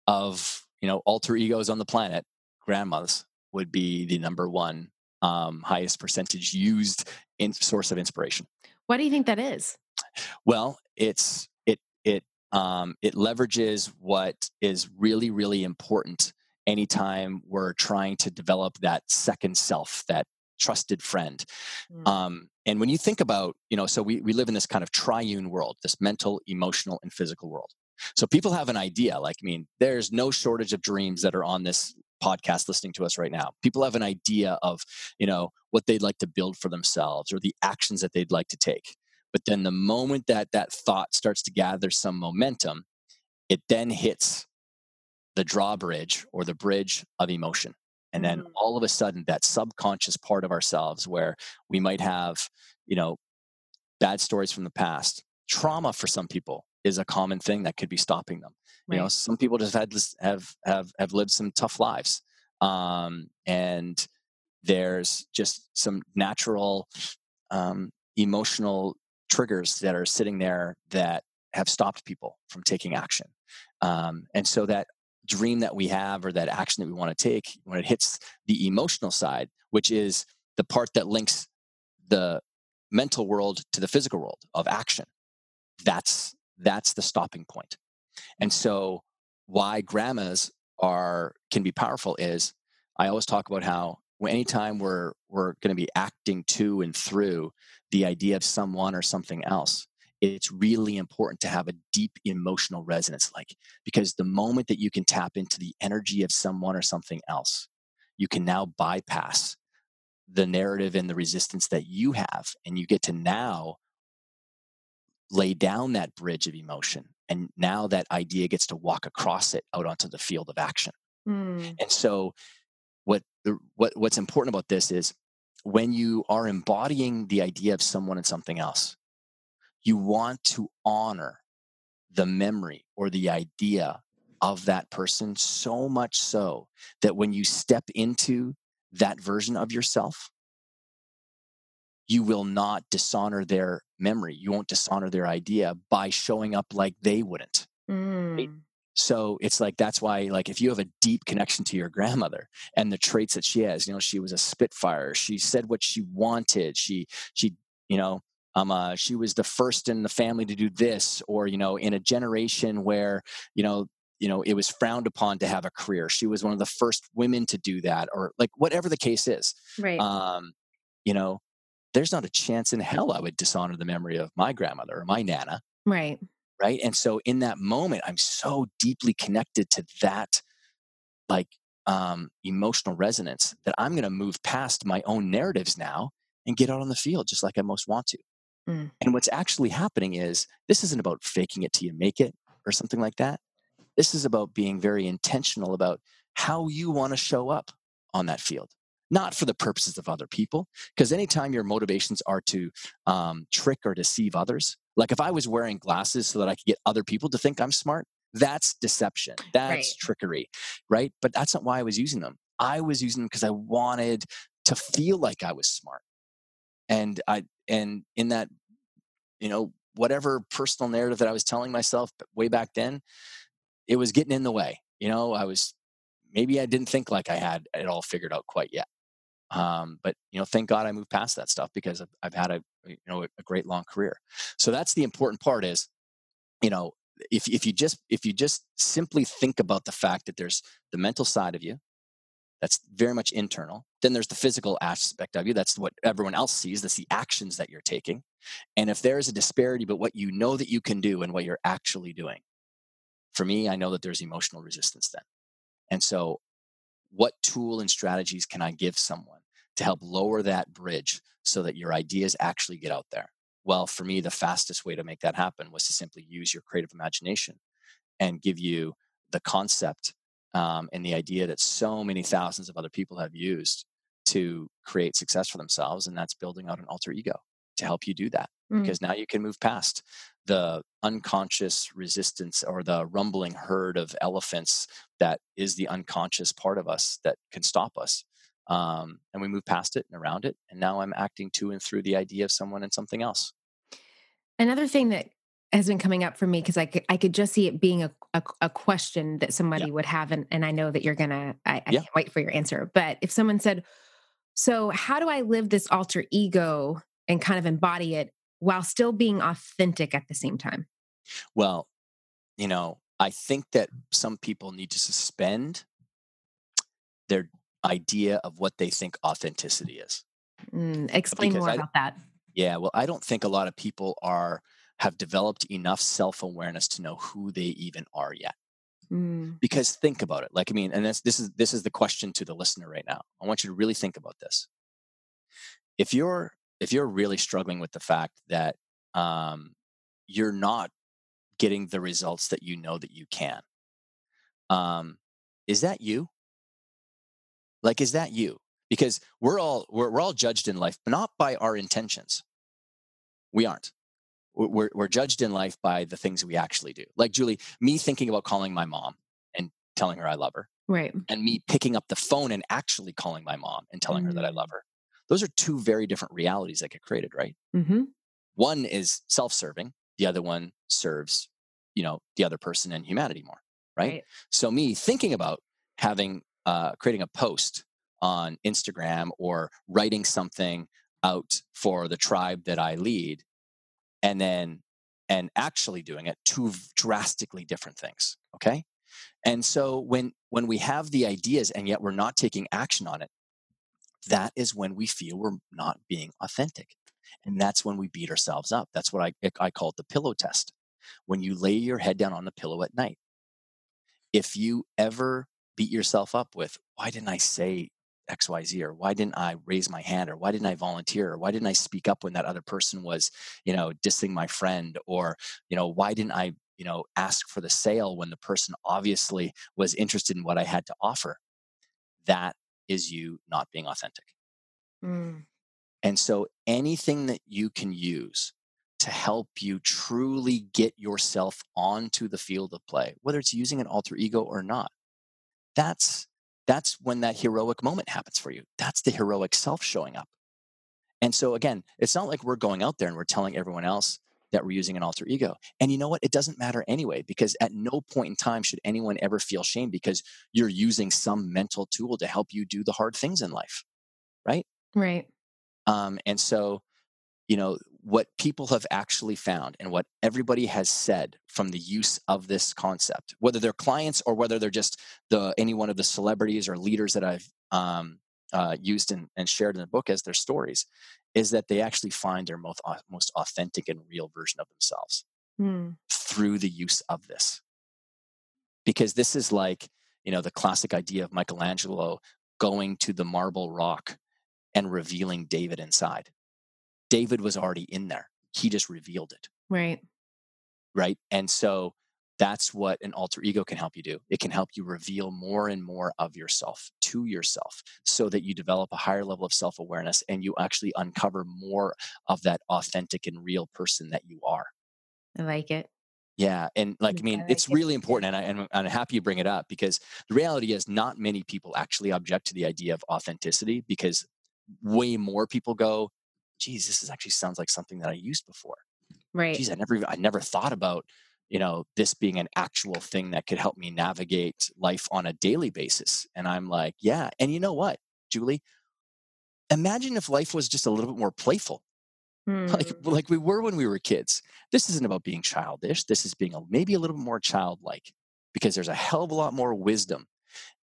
Speaker 1: of, you know, alter egos on the planet, grandmothers would be the number one um, highest percentage used in source of inspiration.
Speaker 2: Why do you think that is?
Speaker 1: Well, it's it it um, it leverages what is really really important anytime we're trying to develop that second self, that trusted friend. Mm. Um, and when you think about, you know, so we, we live in this kind of triune world, this mental, emotional, and physical world. So people have an idea, like, I mean, there's no shortage of dreams that are on this podcast listening to us right now. People have an idea of, you know, what they'd like to build for themselves or the actions that they'd like to take. But then the moment that that thought starts to gather some momentum, it then hits the drawbridge or the bridge of emotion. And then mm-hmm. all of a sudden, that subconscious part of ourselves where we might have, you know, bad stories from the past, trauma for some people is a common thing that could be stopping them. Right. You know, some people just had have have have lived some tough lives, um, and there's just some natural um, emotional triggers that are sitting there that have stopped people from taking action. Um, and so that dream that we have or that action that we want to take, when it hits the emotional side, which is the part that links the mental world to the physical world of action, that's that's the stopping point. And so why grandmas are can be powerful is I always talk about how anytime we're we're going to be acting to and through the idea of someone or something else it's really important to have a deep emotional resonance like because the moment that you can tap into the energy of someone or something else you can now bypass the narrative and the resistance that you have and you get to now lay down that bridge of emotion and now that idea gets to walk across it out onto the field of action mm. and so what the, what what's important about this is when you are embodying the idea of someone and something else you want to honor the memory or the idea of that person so much so that when you step into that version of yourself you will not dishonor their memory. You won't dishonor their idea by showing up like they wouldn't. Mm. Right? So it's like that's why, like, if you have a deep connection to your grandmother and the traits that she has, you know, she was a spitfire. She said what she wanted. She, she, you know, um, uh, she was the first in the family to do this, or you know, in a generation where you know, you know, it was frowned upon to have a career. She was one of the first women to do that, or like whatever the case is.
Speaker 2: Right.
Speaker 1: Um, you know, there's not a chance in hell I would dishonor the memory of my grandmother or my nana.
Speaker 2: Right.
Speaker 1: Right. And so in that moment, I'm so deeply connected to that like um, emotional resonance that I'm going to move past my own narratives now and get out on the field just like I most want to. Mm. And what's actually happening is this isn't about faking it till you make it or something like that. This is about being very intentional about how you want to show up on that field not for the purposes of other people. Because anytime your motivations are to um, trick or deceive others, like if I was wearing glasses so that I could get other people to think I'm smart, that's deception. That's right. trickery, right? But that's not why I was using them. I was using them because I wanted to feel like I was smart. And I and in that, you know, whatever personal narrative that I was telling myself way back then, it was getting in the way. You know, I was maybe I didn't think like I had it all figured out quite yet. Um, but you know, thank God I moved past that stuff because I've, I've had a you know a great long career. So that's the important part is, you know, if if you just if you just simply think about the fact that there's the mental side of you, that's very much internal. Then there's the physical aspect of you. That's what everyone else sees. That's the actions that you're taking. And if there is a disparity, but what you know that you can do and what you're actually doing, for me, I know that there's emotional resistance then. And so, what tool and strategies can I give someone to help lower that bridge so that your ideas actually get out there? Well, for me, the fastest way to make that happen was to simply use your creative imagination and give you the concept um, and the idea that so many thousands of other people have used to create success for themselves. And that's building out an alter ego to help you do that mm. because now you can move past the unconscious resistance or the rumbling herd of elephants that is the unconscious part of us that can stop us. Um, and we move past it and around it. And now I'm acting to and through the idea of someone and something else.
Speaker 2: Another thing that has been coming up for me because I could I could just see it being a a, a question that somebody yeah. would have, and and I know that you're gonna I, I yeah. can't wait for your answer. But if someone said, "So how do I live this alter ego and kind of embody it while still being authentic at the same time?"
Speaker 1: Well, you know, I think that some people need to suspend their idea of what they think authenticity is.
Speaker 2: Mm, explain because more I, about that.
Speaker 1: Yeah, well, I don't think a lot of people are have developed enough self awareness to know who they even are yet. Mm. Because think about it. Like, I mean, and this, this is this is the question to the listener right now. I want you to really think about this. If you're if you're really struggling with the fact that um, you're not getting the results that you know that you can, um, is that you? Like, is that you? Because we're all we're, we're all judged in life, but not by our intentions. We aren't we're, we're judged in life by the things we actually do. Like Julie, me thinking about calling my mom and telling her I love her.
Speaker 2: Right.
Speaker 1: And me picking up the phone and actually calling my mom and telling mm-hmm. her that I love mm. her. Those are two very different realities that get created, right? Mm-hmm. One is self-serving. The other one serves, you know, the other person and humanity more, right? right. So me thinking about having, uh, creating a post on Instagram or writing something out for the tribe that I lead and then and actually doing it two drastically different things okay and so when when we have the ideas and yet we're not taking action on it that is when we feel we're not being authentic and that's when we beat ourselves up. That's what i i call it the pillow test when you lay your head down on the pillow at night. If you ever beat yourself up with why didn't i say xyz or why didn't i raise my hand or why didn't i volunteer or why didn't i speak up when that other person was you know dissing my friend or you know why didn't i you know ask for the sale when the person obviously was interested in what i had to offer? That is you not being authentic mm. and so anything that you can use to help you truly get yourself onto the field of play whether it's using an alter ego or not that's that's when that heroic moment happens for you. That's the heroic self showing up. And so, again, it's not like we're going out there and we're telling everyone else that we're using an alter ego. And you know what? It doesn't matter anyway, because at no point in time should anyone ever feel shame because you're using some mental tool to help you do the hard things in life. Right.
Speaker 2: Right.
Speaker 1: Um, and so, you know, what people have actually found and what everybody has said from the use of this concept, whether they're clients or whether they're just the any one of the celebrities or leaders that I've um, uh, used and, and shared in the book as their stories, is that they actually find their most most authentic and real version of themselves mm. through the use of this. Because this is like you know the classic idea of Michelangelo going to the marble rock and revealing David inside David was already in there. He just revealed it.
Speaker 2: Right.
Speaker 1: Right. And so that's what an alter ego can help you do. It can help you reveal more and more of yourself to yourself so that you develop a higher level of self awareness and you actually uncover more of that authentic and real person that you are.
Speaker 2: I like it.
Speaker 1: Yeah. And like, I mean, like it's it. really important. And, I, and I'm happy you bring it up because the reality is not many people actually object to the idea of authenticity because way more people go, geez, this is actually sounds like something that I used before.
Speaker 2: Right.
Speaker 1: Geez, I never I never thought about you know, this being an actual thing that could help me navigate life on a daily basis. And I'm like, yeah. And you know what, Julie? Imagine if life was just a little bit more playful. Mm. Like, like we were when we were kids. This isn't about being childish. This is being a, maybe a little bit more childlike because there's a hell of a lot more wisdom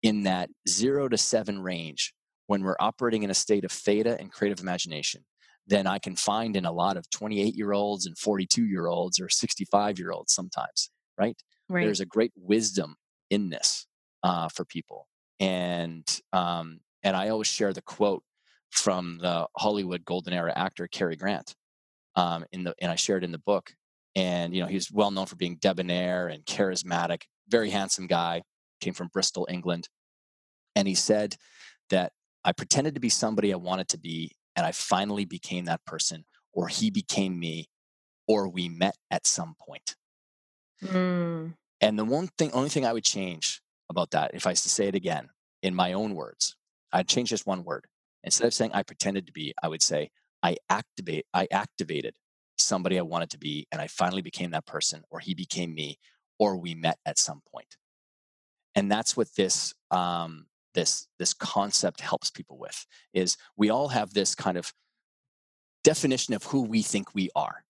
Speaker 1: in that zero to seven range when we're operating in a state of theta and creative imagination than I can find in a lot of 28 year olds and 42 year olds or 65 year olds sometimes, right? right? There's a great wisdom in this uh, for people. And, um, and I always share the quote from the Hollywood golden era actor Cary Grant um, in the, and I shared in the book. And, you know, he's well known for being debonair and charismatic, very handsome guy, came from Bristol, England. And he said that I pretended to be somebody I wanted to be and I finally became that person, or he became me, or we met at some point. Mm. And the one thing, only thing I would change about that, if I was to say it again in my own words, I'd change just one word. Instead of saying I pretended to be, I would say I activate, I activated somebody I wanted to be, and I finally became that person, or he became me, or we met at some point. And that's what this um, this this concept helps people with is we all have this kind of definition of who we think we are.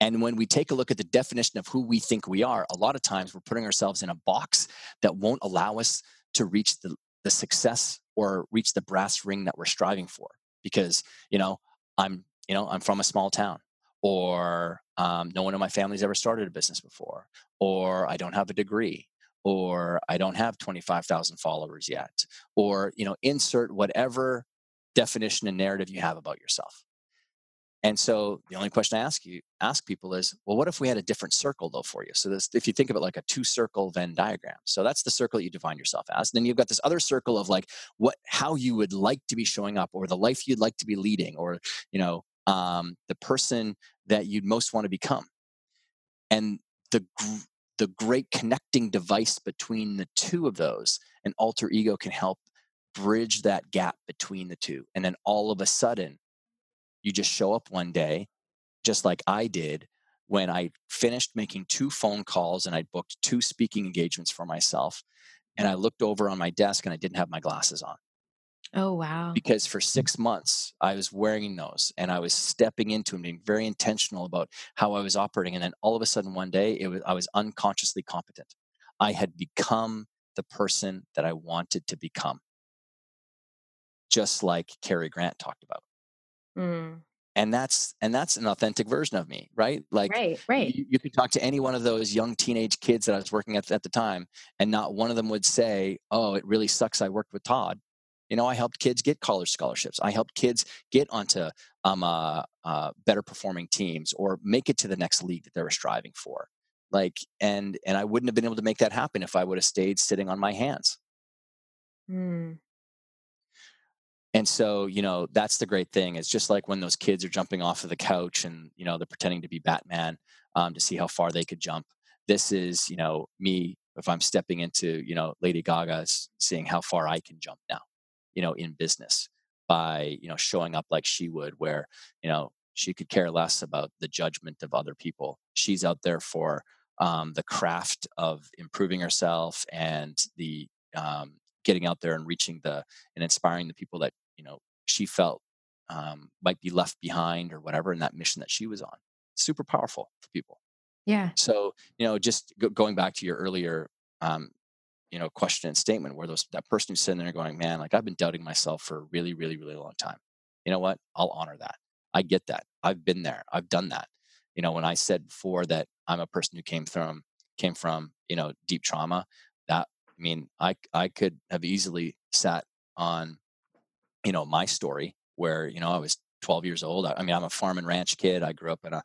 Speaker 1: And when we take a look at the definition of who we think we are a lot of times we're putting ourselves in a box that won't allow us to reach the, the success or reach the brass ring that we're striving for because you know i'm you know i'm from a small town or um, no one in my family's ever started a business before or i don't have a degree or I don't have 25,000 followers yet, or, you know, insert whatever definition and narrative you have about yourself. And so the only question I ask you, ask people is, well, what if we had a different circle though for you? So this, if you think of it like a two circle Venn diagram, so that's the circle that you define yourself as. And then you've got this other circle of like what, how you would like to be showing up or the life you'd like to be leading or, you know, um, the person that you'd most want to become. And the the great connecting device between the two of those, an alter ego can help bridge that gap between the two. And then all of a sudden, you just show up one day, just like I did when I finished making two phone calls and I booked two speaking engagements for myself. And I looked over on my desk and I didn't have my glasses on.
Speaker 2: Oh, wow.
Speaker 1: Because for six months, I was wearing those and I was stepping into and being very intentional about how I was operating. And then all of a sudden, one day, it was, I was unconsciously competent. I had become the person that I wanted to become, just like Cary Grant talked about. Mm. And that's and that's an authentic version of me, right? Like,
Speaker 2: right, right.
Speaker 1: You, you could talk to any one of those young teenage kids that I was working at at the time, and not one of them would say, "Oh, it really sucks. I worked with Todd." You know, I helped kids get college scholarships. I helped kids get onto um, uh, uh, better performing teams or make it to the next league that they were striving for. Like, and and I wouldn't have been able to make that happen if I would have stayed sitting on my hands. Mm. And so, you know, that's the great thing. It's just like when those kids are jumping off of the couch and, you know, they're pretending to be Batman um, to see how far they could jump. This is, you know, me if I'm stepping into, you know, Lady Gaga's seeing how far I can jump now you know in business by you know showing up like she would where you know she could care less about the judgment of other people. She's out there for um, the craft of improving herself and the um, getting out there and reaching the and inspiring the people that you know she felt um, might be left behind or whatever in that mission that she was on. Super powerful for people.
Speaker 2: Yeah.
Speaker 1: So you know just go, going back to your earlier um, you know question and statement where those that person who's sitting there going man like i've been doubting myself for a really really really long time. You know what? I'll honor that. I get that. I've been there. I've done that. You know when i said before that i'm a person who came from came from you know deep trauma that i mean i i could have easily sat on you know my story where you know i was 12 years old. I, I mean i'm a farm and ranch kid. I grew up in a,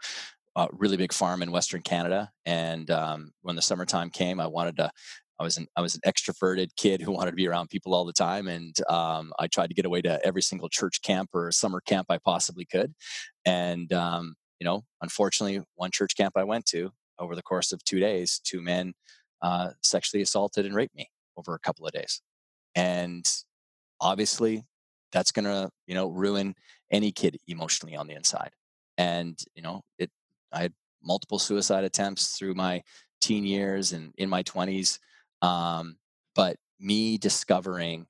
Speaker 1: a really big farm in western canada. And um, when the summertime came i wanted to I was an I was an extroverted kid who wanted to be around people all the time, and um, I tried to get away to every single church camp or summer camp I possibly could. And um, you know, unfortunately, one church camp I went to over the course of two days, two men uh, sexually assaulted and raped me over a couple of days, and obviously, that's gonna you know ruin any kid emotionally on the inside. And you know, it I had multiple suicide attempts through my teen years and in my 20s. Um, but me discovering,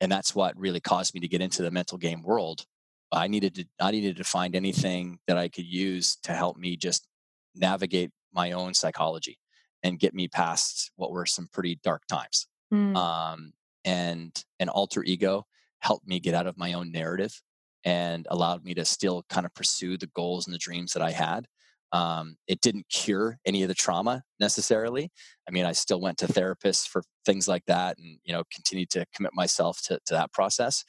Speaker 1: and that's what really caused me to get into the mental game world. I needed to I needed to find anything that I could use to help me just navigate my own psychology and get me past what were some pretty dark times. Mm. Um, and an alter ego helped me get out of my own narrative and allowed me to still kind of pursue the goals and the dreams that I had. Um, it didn't cure any of the trauma necessarily. I mean, I still went to therapists for things like that, and you know, continued to commit myself to, to that process.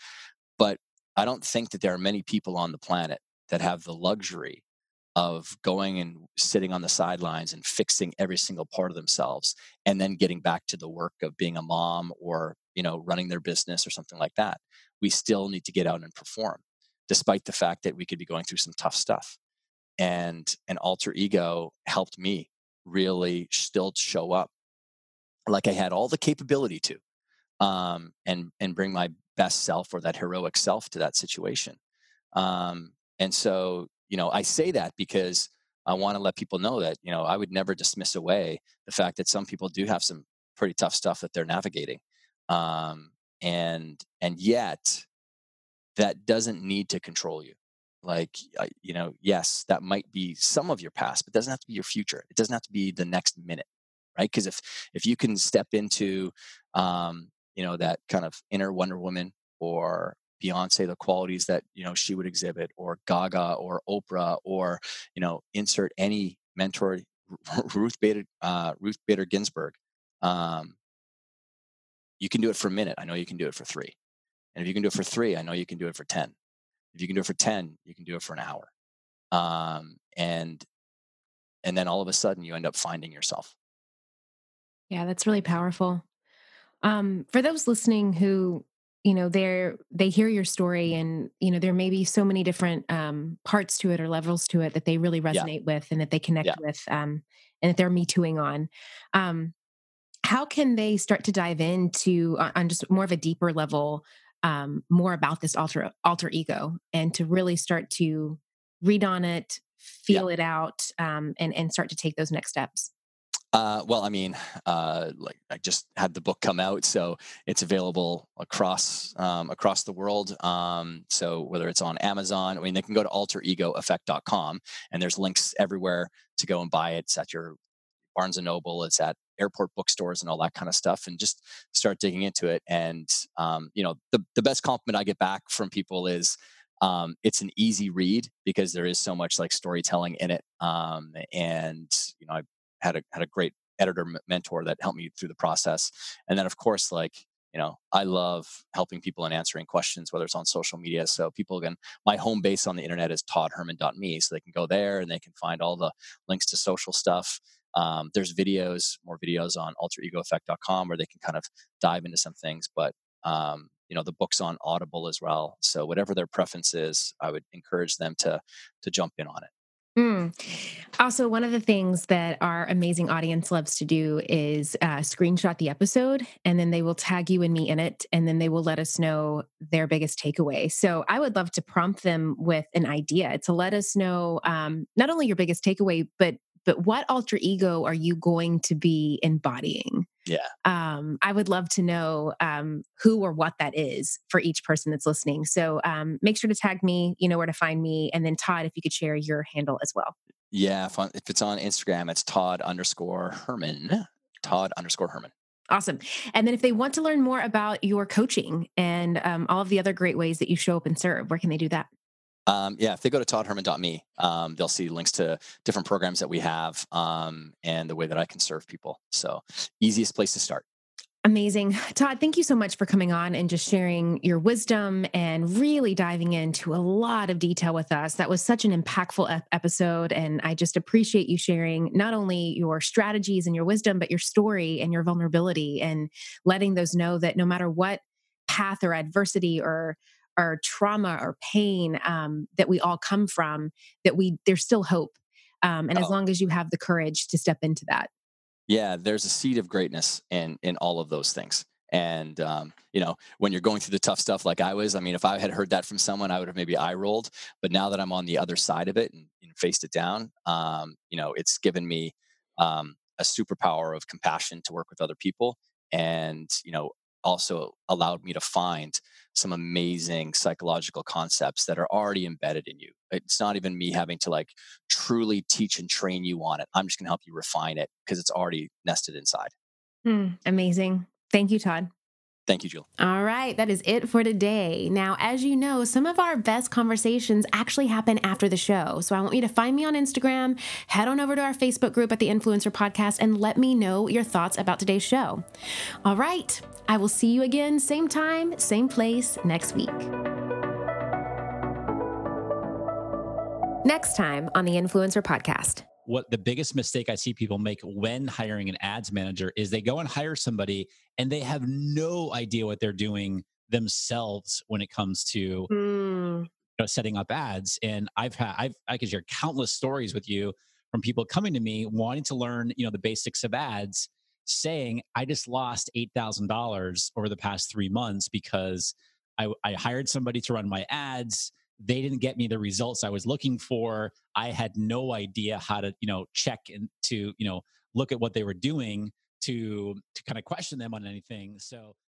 Speaker 1: But I don't think that there are many people on the planet that have the luxury of going and sitting on the sidelines and fixing every single part of themselves and then getting back to the work of being a mom or you know running their business or something like that we still need to get out and perform despite the fact that we could be going through some tough stuff and an alter ego helped me really still show up like i had all the capability to um, and and bring my best self or that heroic self to that situation um, and so you know, I say that because I want to let people know that, you know, I would never dismiss away the fact that some people do have some pretty tough stuff that they're navigating. Um, and, and yet that doesn't need to control you. Like, you know, yes, that might be some of your past, but doesn't have to be your future. It doesn't have to be the next minute, right? Because if, if you can step into, um, you know, that kind of inner Wonder Woman or Beyonce the qualities that you know she would exhibit, or Gaga, or Oprah, or you know insert any mentor, Ruth Bader uh, Ruth Bader Ginsburg. Um, you can do it for a minute. I know you can do it for three, and if you can do it for three, I know you can do it for ten. If you can do it for ten, you can do it for an hour, um, and and then all of a sudden you end up finding yourself.
Speaker 2: Yeah, that's really powerful. Um, for those listening who you know they're they hear your story and you know there may be so many different um, parts to it or levels to it that they really resonate yeah. with and that they connect yeah. with um, and that they're me tooing on um, how can they start to dive into on just more of a deeper level um, more about this alter alter ego and to really start to read on it feel yeah. it out um, and and start to take those next steps
Speaker 1: uh, well, I mean, uh, like I just had the book come out, so it's available across um, across the world. Um, so whether it's on Amazon, I mean, they can go to alteregoeffect.com, and there's links everywhere to go and buy it. It's at your Barnes and Noble. It's at airport bookstores and all that kind of stuff, and just start digging into it. And um, you know, the the best compliment I get back from people is. Um, it's an easy read because there is so much like storytelling in it, um, and you know I had a had a great editor mentor that helped me through the process. And then of course, like you know, I love helping people and answering questions, whether it's on social media. So people can, my home base on the internet is toddherman.me. So they can go there and they can find all the links to social stuff. Um, there's videos, more videos on alteregoeffect.com where they can kind of dive into some things. But, um, you know, the book's on Audible as well. So whatever their preference is, I would encourage them to, to jump in on it.
Speaker 2: Mm. Also, one of the things that our amazing audience loves to do is uh, screenshot the episode and then they will tag you and me in it. And then they will let us know their biggest takeaway. So I would love to prompt them with an idea to let us know um, not only your biggest takeaway, but but what alter ego are you going to be embodying?
Speaker 1: Yeah.
Speaker 2: Um, I would love to know um, who or what that is for each person that's listening. So um, make sure to tag me. You know where to find me. And then Todd, if you could share your handle as well.
Speaker 1: Yeah. If, on, if it's on Instagram, it's Todd underscore Herman. Todd underscore Herman.
Speaker 2: Awesome. And then if they want to learn more about your coaching and um, all of the other great ways that you show up and serve, where can they do that?
Speaker 1: Um, yeah, if they go to toddherman.me, um, they'll see links to different programs that we have um, and the way that I can serve people. So, easiest place to start.
Speaker 2: Amazing. Todd, thank you so much for coming on and just sharing your wisdom and really diving into a lot of detail with us. That was such an impactful episode. And I just appreciate you sharing not only your strategies and your wisdom, but your story and your vulnerability and letting those know that no matter what path or adversity or or trauma or pain um, that we all come from that we there's still hope um, and oh. as long as you have the courage to step into that
Speaker 1: yeah there's a seed of greatness in in all of those things And um, you know, when you're going through the tough stuff like I was, I mean, if I had heard that from someone, I would have maybe eye rolled. But now that I'm on the other side of it and, and faced it down, um, you know, it's given me um, a superpower of compassion to work with other people, and you know, also allowed me to find some amazing psychological concepts that are already embedded in you. It's not even me having to like truly teach and train you on it. I'm just going to help you refine it because it's already nested inside.
Speaker 2: Mm, amazing. Thank you, Todd.
Speaker 1: Thank you, Jill.
Speaker 2: All right, that is it for today. Now, as you know, some of our best conversations actually happen after the show. So I want you to find me on Instagram, head on over to our Facebook group at the Influencer Podcast, and let me know your thoughts about today's show. All right, I will see you again, same time, same place next week. Next time on the Influencer Podcast
Speaker 3: what the biggest mistake I see people make when hiring an ads manager is they go and hire somebody and they have no idea what they're doing themselves when it comes to mm. you know, setting up ads. And I've had I've I could share countless stories with you from people coming to me wanting to learn you know the basics of ads, saying I just lost eight thousand dollars over the past three months because I, I hired somebody to run my ads they didn't get me the results I was looking for. I had no idea how to, you know, check and to, you know, look at what they were doing to to kind of question them on anything. So